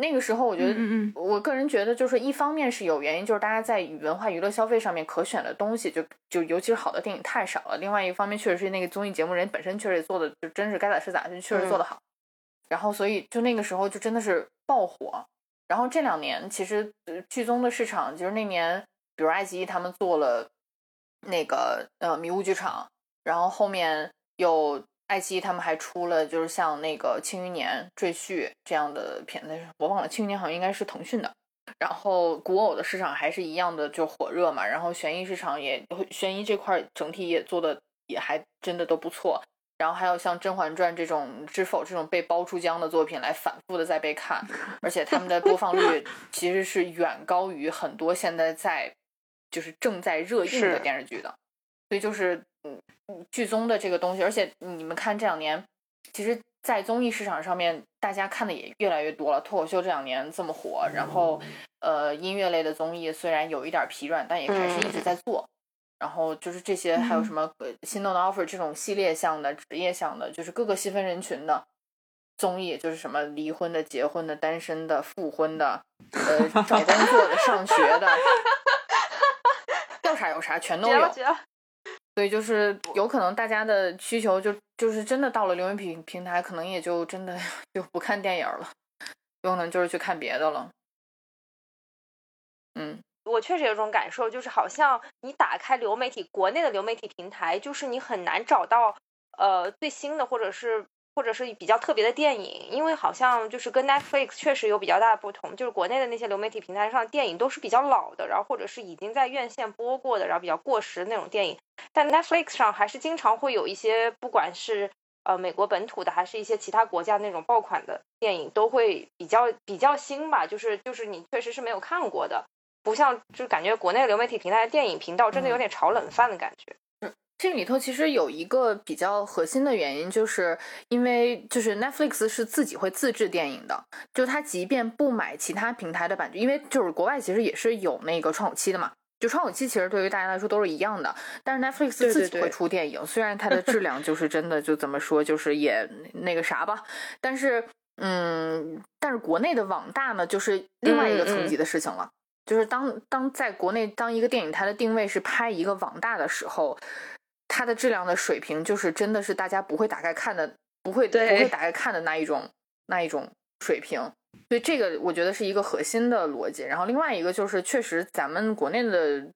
那个时候，我觉得，我个人觉得，就是一方面是有原因，就是大家在文化娱乐消费上面可选的东西，就就尤其是好的电影太少了。另外一方面，确实是那个综艺节目人本身确实也做的就真是该咋是咋，就确实做得好。然后，所以就那个时候就真的是爆火。然后这两年，其实剧综的市场，就是那年，比如爱奇艺他们做了那个呃迷雾剧场，然后后面有。爱奇艺他们还出了，就是像那个《庆余年》《赘婿》这样的片子，我忘了，《庆余年》好像应该是腾讯的。然后古偶的市场还是一样的，就火热嘛。然后悬疑市场也，悬疑这块整体也做的也还真的都不错。然后还有像《甄嬛传》这种《知否》这种被包出江的作品来反复的在被看，而且他们的播放率其实是远高于很多现在在就是正在热映的电视剧的。所以就是。嗯，剧综的这个东西，而且你们看这两年，其实，在综艺市场上面，大家看的也越来越多了。脱口秀这两年这么火，然后，呃，音乐类的综艺虽然有一点疲软，但也开始一直在做。然后就是这些，还有什么心动的 offer 这种系列项的、职业项的，就是各个细分人群的综艺，就是什么离婚的、结婚的、单身的、复婚的，呃，找工作的、上学的，要啥有啥，全都有。所以就是有可能大家的需求就就是真的到了流媒体平台，可能也就真的 就不看电影了，有可能就是去看别的了。嗯，我确实有种感受，就是好像你打开流媒体国内的流媒体平台，就是你很难找到呃最新的或者是。或者是比较特别的电影，因为好像就是跟 Netflix 确实有比较大的不同，就是国内的那些流媒体平台上电影都是比较老的，然后或者是已经在院线播过的，然后比较过时的那种电影。但 Netflix 上还是经常会有一些，不管是呃美国本土的，还是一些其他国家那种爆款的电影，都会比较比较新吧，就是就是你确实是没有看过的，不像就感觉国内流媒体平台的电影频道真的有点炒冷饭的感觉。这里头其实有一个比较核心的原因，就是因为就是 Netflix 是自己会自制电影的，就它即便不买其他平台的版权，因为就是国外其实也是有那个窗口期的嘛，就窗口期其实对于大家来说都是一样的，但是 Netflix 自己会出电影，虽然它的质量就是真的就怎么说就是也那个啥吧，但是嗯，但是国内的网大呢，就是另外一个层级的事情了，就是当当在国内当一个电影它的定位是拍一个网大的时候。它的质量的水平就是真的是大家不会打开看的，不会不会打开看的那一种那一种水平，所以这个我觉得是一个核心的逻辑。然后另外一个就是确实咱们国内的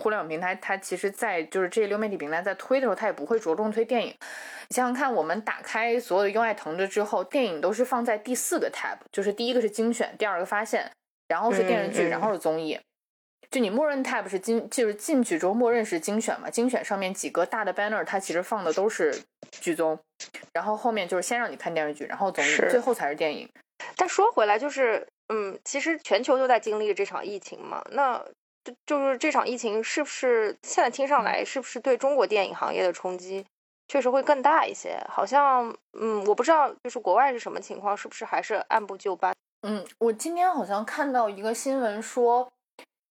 互联网平台，它其实在就是这些流媒体平台在推的时候，它也不会着重推电影。你想想看，我们打开所有的优爱腾的之后，电影都是放在第四个 tab，就是第一个是精选，第二个发现，然后是电视剧，然后是综艺。就你默认 tab 是精，就是进去之后默认是精选嘛？精选上面几个大的 banner，它其实放的都是剧综，然后后面就是先让你看电视剧，然后综艺，最后才是电影。但说回来，就是嗯，其实全球都在经历这场疫情嘛，那就就是这场疫情是不是现在听上来是不是对中国电影行业的冲击确实会更大一些？好像嗯，我不知道就是国外是什么情况，是不是还是按部就班？嗯，我今天好像看到一个新闻说。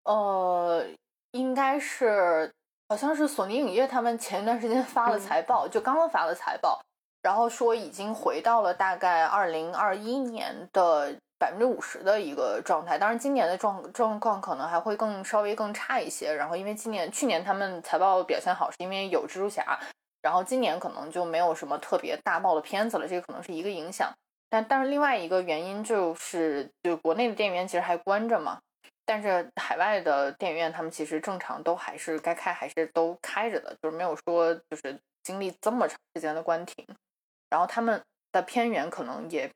呃，应该是，好像是索尼影业他们前一段时间 发了财报，就刚刚发了财报，然后说已经回到了大概二零二一年的百分之五十的一个状态。当然，今年的状状况可能还会更稍微更差一些。然后，因为今年去年他们财报表现好，是因为有蜘蛛侠，然后今年可能就没有什么特别大爆的片子了，这个可能是一个影响。但但是另外一个原因就是，就国内的电影院其实还关着嘛，但是海外的电影院他们其实正常都还是该开还是都开着的，就是没有说就是经历这么长时间的关停。然后他们的片源可能也，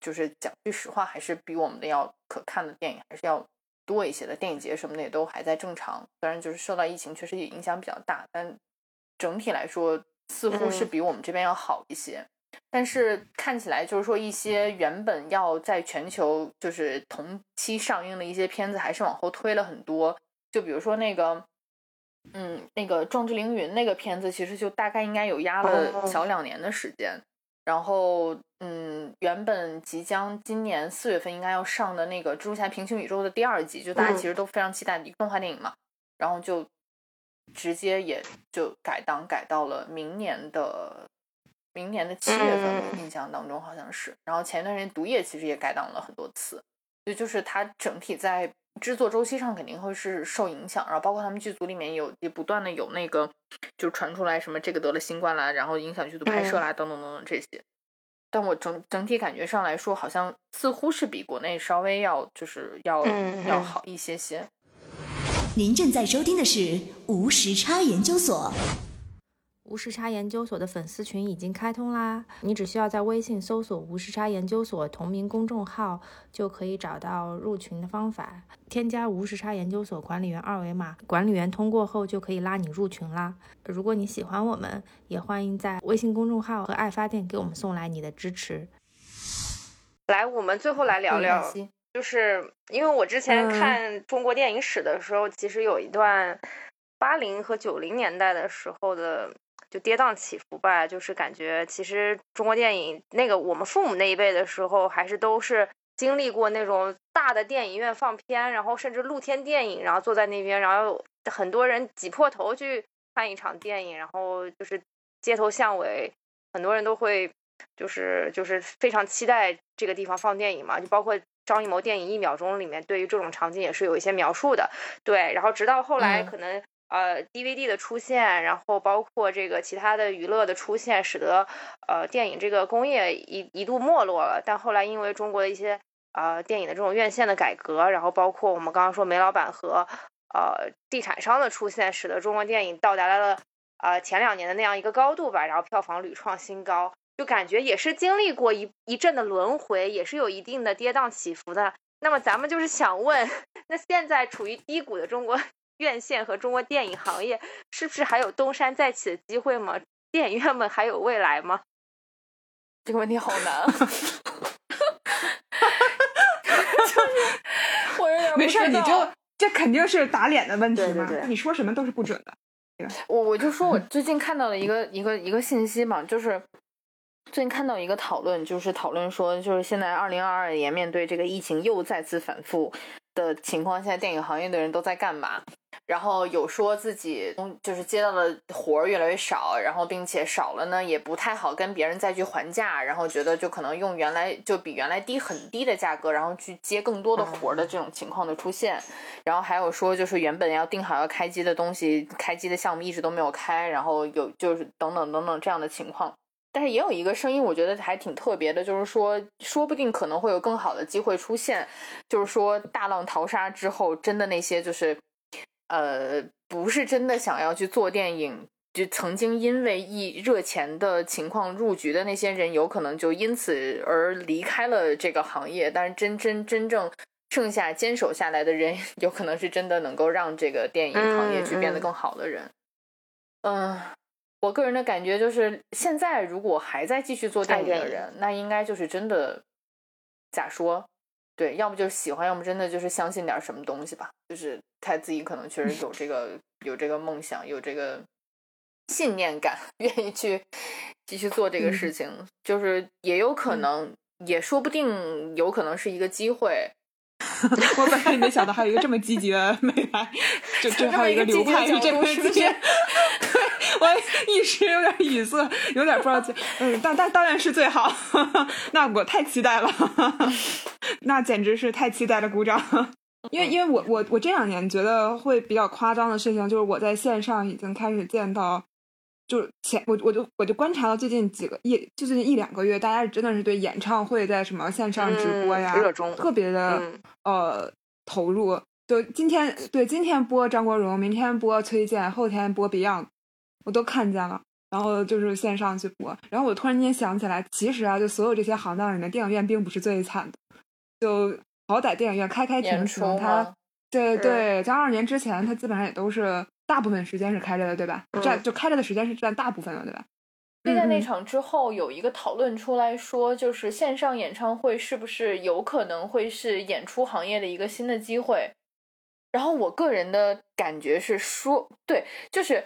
就是讲句实话，还是比我们的要可看的电影还是要多一些的。电影节什么的也都还在正常，虽然就是受到疫情确实也影响比较大，但整体来说似乎是比我们这边要好一些。但是看起来就是说，一些原本要在全球就是同期上映的一些片子，还是往后推了很多。就比如说那个，嗯，那个《壮志凌云》那个片子，其实就大概应该有压了小两年的时间。然后，嗯，原本即将今年四月份应该要上的那个《蜘蛛侠：平行宇宙》的第二季，就大家其实都非常期待的一个动画电影嘛，然后就直接也就改档改到了明年的。明年的七月份，印象当中好像是。然后前一段时间《毒液》其实也改档了很多次，就就是它整体在制作周期上肯定会是受影响。然后包括他们剧组里面有也不断的有那个，就传出来什么这个得了新冠啦，然后影响剧组拍摄啦，等等等等这些。但我整整体感觉上来说，好像似乎是比国内稍微要就是要要好一些些。您正在收听的是无时差研究所。无时差研究所的粉丝群已经开通啦！你只需要在微信搜索“无时差研究所”同名公众号，就可以找到入群的方法。添加无时差研究所管理员二维码，管理员通过后就可以拉你入群啦。如果你喜欢我们，也欢迎在微信公众号和爱发电给我们送来你的支持。来，我们最后来聊聊，就是因为我之前看中国电影史的时候，其实有一段八零和九零年代的时候的。就跌宕起伏吧，就是感觉其实中国电影那个我们父母那一辈的时候，还是都是经历过那种大的电影院放片，然后甚至露天电影，然后坐在那边，然后很多人挤破头去看一场电影，然后就是街头巷尾，很多人都会就是就是非常期待这个地方放电影嘛，就包括张艺谋电影《一秒钟》里面对于这种场景也是有一些描述的，对，然后直到后来可能。呃，DVD 的出现，然后包括这个其他的娱乐的出现，使得呃电影这个工业一一度没落了。但后来因为中国的一些呃电影的这种院线的改革，然后包括我们刚刚说煤老板和呃地产商的出现，使得中国电影到达了呃前两年的那样一个高度吧。然后票房屡创新高，就感觉也是经历过一一阵的轮回，也是有一定的跌宕起伏的。那么咱们就是想问，那现在处于低谷的中国。院线和中国电影行业是不是还有东山再起的机会吗？电影院们还有未来吗？这个问题好难。我有点没事，你就这肯定是打脸的问题嘛？你说什么都是不准的。我我就说我最近看到了一个一个一个信息嘛，就是最近看到一个讨论，就是讨论说，就是现在二零二二年面对这个疫情又再次反复的情况下，电影行业的人都在干嘛？然后有说自己就是接到的活儿越来越少，然后并且少了呢，也不太好跟别人再去还价，然后觉得就可能用原来就比原来低很低的价格，然后去接更多的活儿的这种情况的出现。然后还有说就是原本要定好要开机的东西，开机的项目一直都没有开，然后有就是等等等等这样的情况。但是也有一个声音，我觉得还挺特别的，就是说说不定可能会有更好的机会出现，就是说大浪淘沙之后，真的那些就是。呃，不是真的想要去做电影，就曾经因为一热钱的情况入局的那些人，有可能就因此而离开了这个行业。但是真真真正剩下坚守下来的人，有可能是真的能够让这个电影行业去变得更好的人。嗯，我个人的感觉就是，现在如果还在继续做电影的人，那应该就是真的咋说？对，要么就是喜欢，要么真的就是相信点什么东西吧。就是他自己可能确实有这个有这个梦想，有这个信念感，愿意去继续做这个事情。就是也有可能，也说不定，有可能是一个机会。我本来没想到还有一个这么积极的 未来，就这还有一个流派是这么积极。我一时有点语塞，有点不知道。嗯，当当当然是最好。那我太期待了，那简直是太期待了，鼓掌。因为因为我我我这两年觉得会比较夸张的事情，就是我在线上已经开始见到就是前我我就我就观察到最近几个一就最近一两个月，大家真的是对演唱会在什么线上直播呀，热衷，特别的呃投入。就今天对今天播张国荣，明天播崔健，后天播 Beyond，我都看见了。然后就是线上去播，然后我突然间想起来，其实啊，就所有这些行当里面，电影院并不是最惨的，就好歹电影院开开停停，它对对，在二年之前，它基本上也都是大部分时间是开着的，对吧？占就开着的时间是占大部分的，对吧？就在那场之后，有一个讨论出来说，就是线上演唱会是不是有可能会是演出行业的一个新的机会？然后我个人的感觉是说，对，就是。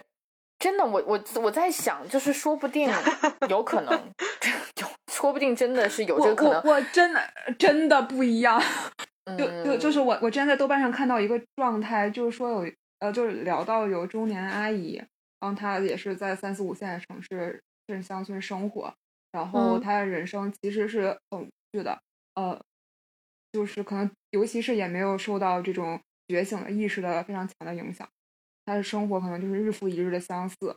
真的，我我我在想，就是说不定 有可能，有说不定真的是有这个可能。我真的真的不一样，就就就是我我之前在豆瓣上看到一个状态，就是说有呃，就是聊到有中年阿姨，然后她也是在三四五线城市镇乡村生活，然后她的人生其实是很无趣的，呃，就是可能尤其是也没有受到这种觉醒的意识的非常强的影响。他的生活可能就是日复一日的相似，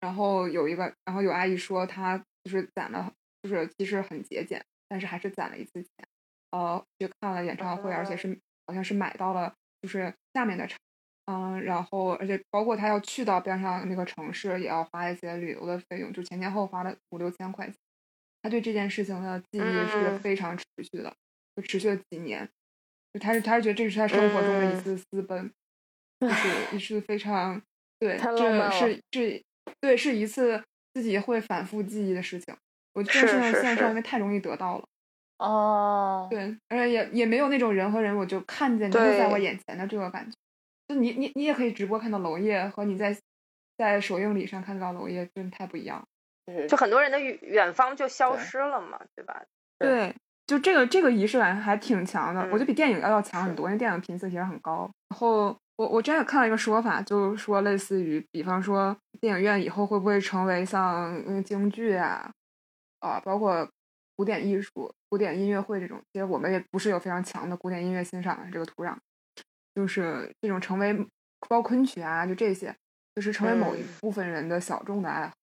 然后有一个，然后有阿姨说他就是攒了，就是其实很节俭，但是还是攒了一次钱，呃，去看了演唱会，而且是好像是买到了就是下面的场，嗯，然后而且包括他要去到边上那个城市，也要花一些旅游的费用，就前前后花了五六千块钱。他对这件事情的记忆是非常持续的，就持续了几年，就他是他是觉得这是他生活中的一次私奔。就是一次非常对，这是这对是一次自己会反复记忆的事情。我就是线上因为太容易得到了哦，对，而且也也没有那种人和人我就看见就在我眼前的这个感觉。就你你你也可以直播看到娄烨和你在在首映礼上看到娄烨，真的太不一样。就很多人的远方就消失了嘛，对吧？对，就这个这个仪式感还挺强的，我觉得比电影要要强很多，因为电影频次其实很高，然后。我我之前有看到一个说法，就是说类似于，比方说电影院以后会不会成为像京剧啊，啊，包括古典艺术、古典音乐会这种，其实我们也不是有非常强的古典音乐欣赏的这个土壤，就是这种成为包括昆曲啊，就这些，就是成为某一部分人的小众的爱好，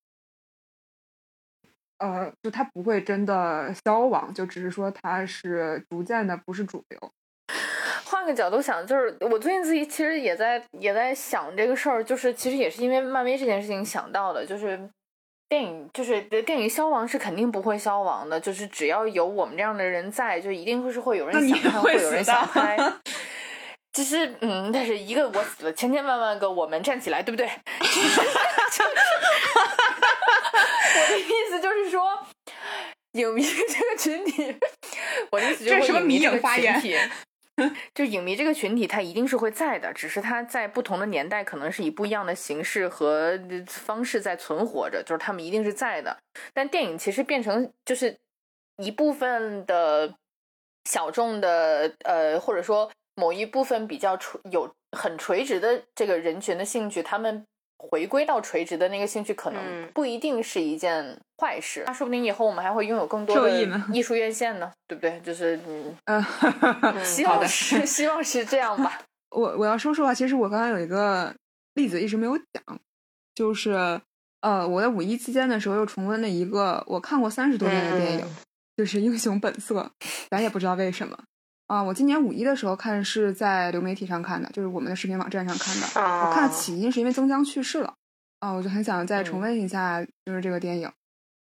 呃，就它不会真的消亡，就只是说它是逐渐的不是主流。换个角度想，就是我最近自己其实也在也在想这个事儿，就是其实也是因为漫威这件事情想到的，就是电影就是电影消亡是肯定不会消亡的，就是只要有我们这样的人在，就一定会是会有人想看，会有人想拍。其实，嗯，但是一个我死了，千千万万个我们站起来，对不对？我的意思就是说，影迷这个群体，我的意思就是什么迷影发言？就影迷这个群体，它一定是会在的，只是它在不同的年代，可能是以不一样的形式和方式在存活着。就是他们一定是在的。但电影其实变成就是一部分的小众的，呃，或者说某一部分比较垂有很垂直的这个人群的兴趣，他们。回归到垂直的那个兴趣，可能不一定是一件坏事。那说不定以后我们还会拥有更多的艺术院线呢，对不对？就是嗯，希望是希望是这样吧。我我要说实话，其实我刚刚有一个例子一直没有讲，就是呃，我在五一期间的时候又重温了一个我看过三十多遍的电影，就是《英雄本色》，咱也不知道为什么。啊，我今年五一的时候看是在流媒体上看的，就是我们的视频网站上看的。我看的起因是因为曾江去世了，啊，我就很想再重温一下，就是这个电影。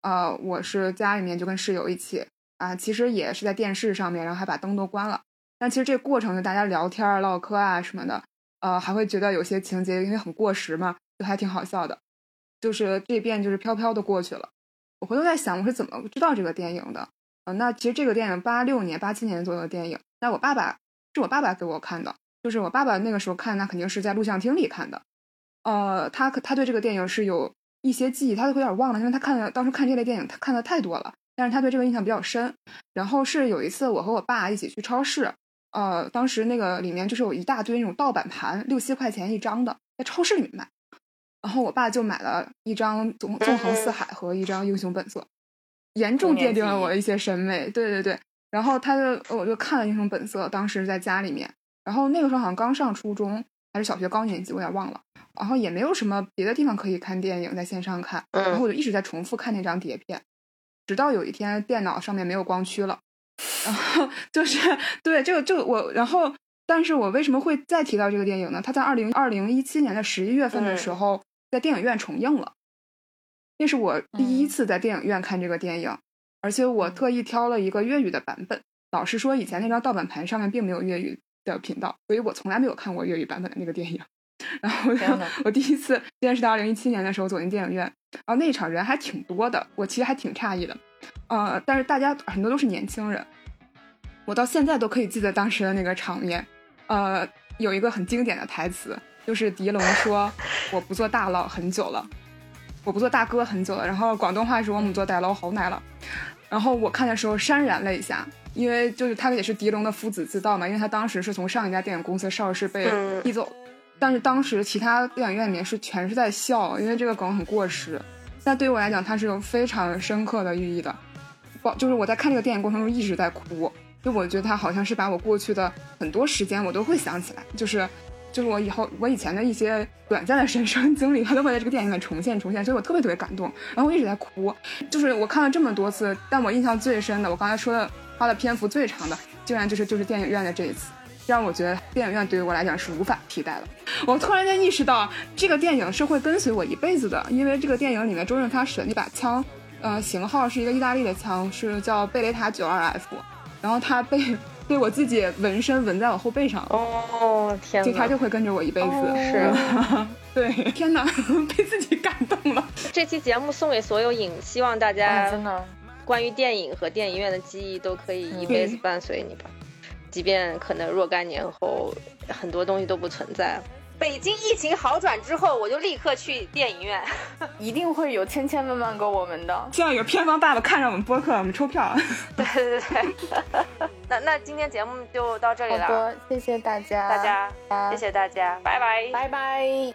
啊，我是家里面就跟室友一起啊，其实也是在电视上面，然后还把灯都关了。但其实这个过程就大家聊天唠嗑啊什么的，呃，还会觉得有些情节因为很过时嘛，就还挺好笑的。就是这遍就是飘飘的过去了。我回头在想，我是怎么知道这个电影的？啊，那其实这个电影八六年、八七年左右的电影。那我爸爸是我爸爸给我看的，就是我爸爸那个时候看，那肯定是在录像厅里看的。呃，他他对这个电影是有一些记忆，他都有点忘了，因为他看的当时看这类电影，他看的太多了。但是他对这个印象比较深。然后是有一次我和我爸一起去超市，呃，当时那个里面就是有一大堆那种盗版盘，六七块钱一张的，在超市里面卖。然后我爸就买了一张《纵纵横四海》和一张《英雄本色》，严重奠定了我的一些审美。对对对。然后他就我就看了《英雄本色》，当时在家里面，然后那个时候好像刚上初中还是小学高年级，我有点忘了。然后也没有什么别的地方可以看电影，在线上看，然后嗯我就一直在重复看那张碟片，直到有一天电脑上面没有光驱了，然后就是对这个这个我，然后但是我为什么会再提到这个电影呢？它在二零二零一七年的十一月份的时嗯。候，在电影院重映了，那是我第一嗯。次在电影院看这个电影，而且我嗯特意挑了一个粤语的版本。老实说，以前那张盗版盘上面并没有粤语的频道，所以我从来没有看过粤语版本的那个电影。然后我第一次，竟然是在二零一七年的时候走进电影院，然后那一场人还挺多的，我其实还挺诧异的。呃，但是大家很多都是年轻人，我到现在都可以记得当时的那个场面。呃，有一个很经典的台词，就是狄龙说：“我不做大佬很久了，我不做大哥很久了。”然后广东话是我母做大佬好奶了。然后我看的时候潸然泪下，因为就是他也是狄龙的夫子自道嘛，因为他当时是从上一家电影公司邵氏被嗯踢走，但是当时其他电影院里面是全是在笑，因为这个梗很过时。但对于我来讲，它是有非常深刻的寓意的。包就是我在看这个电影过程中一直在哭，就我觉得它好像是把我过去的很多时间我都会想起来，就是就是我以后我以前的一些短暂的人生经历，它都会在这个电影里重现重现，所以我特别特别感动，然后我一直在哭。就是我看了这么多次，但我印象最深的，我刚才说的花的篇幅最长的，竟然就是就是电影院的这一次。让我觉得电影院对于我来讲是无法替代的。我突然间意识到，这个电影是会跟随我一辈子的，因为这个电影里面周润发使的那把枪，呃，型号是一个意大利的枪，是叫贝雷塔九二 F，然后它被被我自己纹身纹在我后背上了，哦，天就他！就会跟着我一辈子。是 对，天哪，被自己感动了。这期节目送给所有影，希望大哎，家真的，关于电影和电影院的记忆都可以一辈子伴随你吧，即便可能若干年后很多东西都不存在了。北京疫情好转之后，我就立刻去电影院，一定会有千千万万个我们的。希望有片方爸爸看上我们播客，我们抽票。对 对对，那那今天节目就到这里了，谢谢大家，大家，谢谢大家，拜拜，拜拜。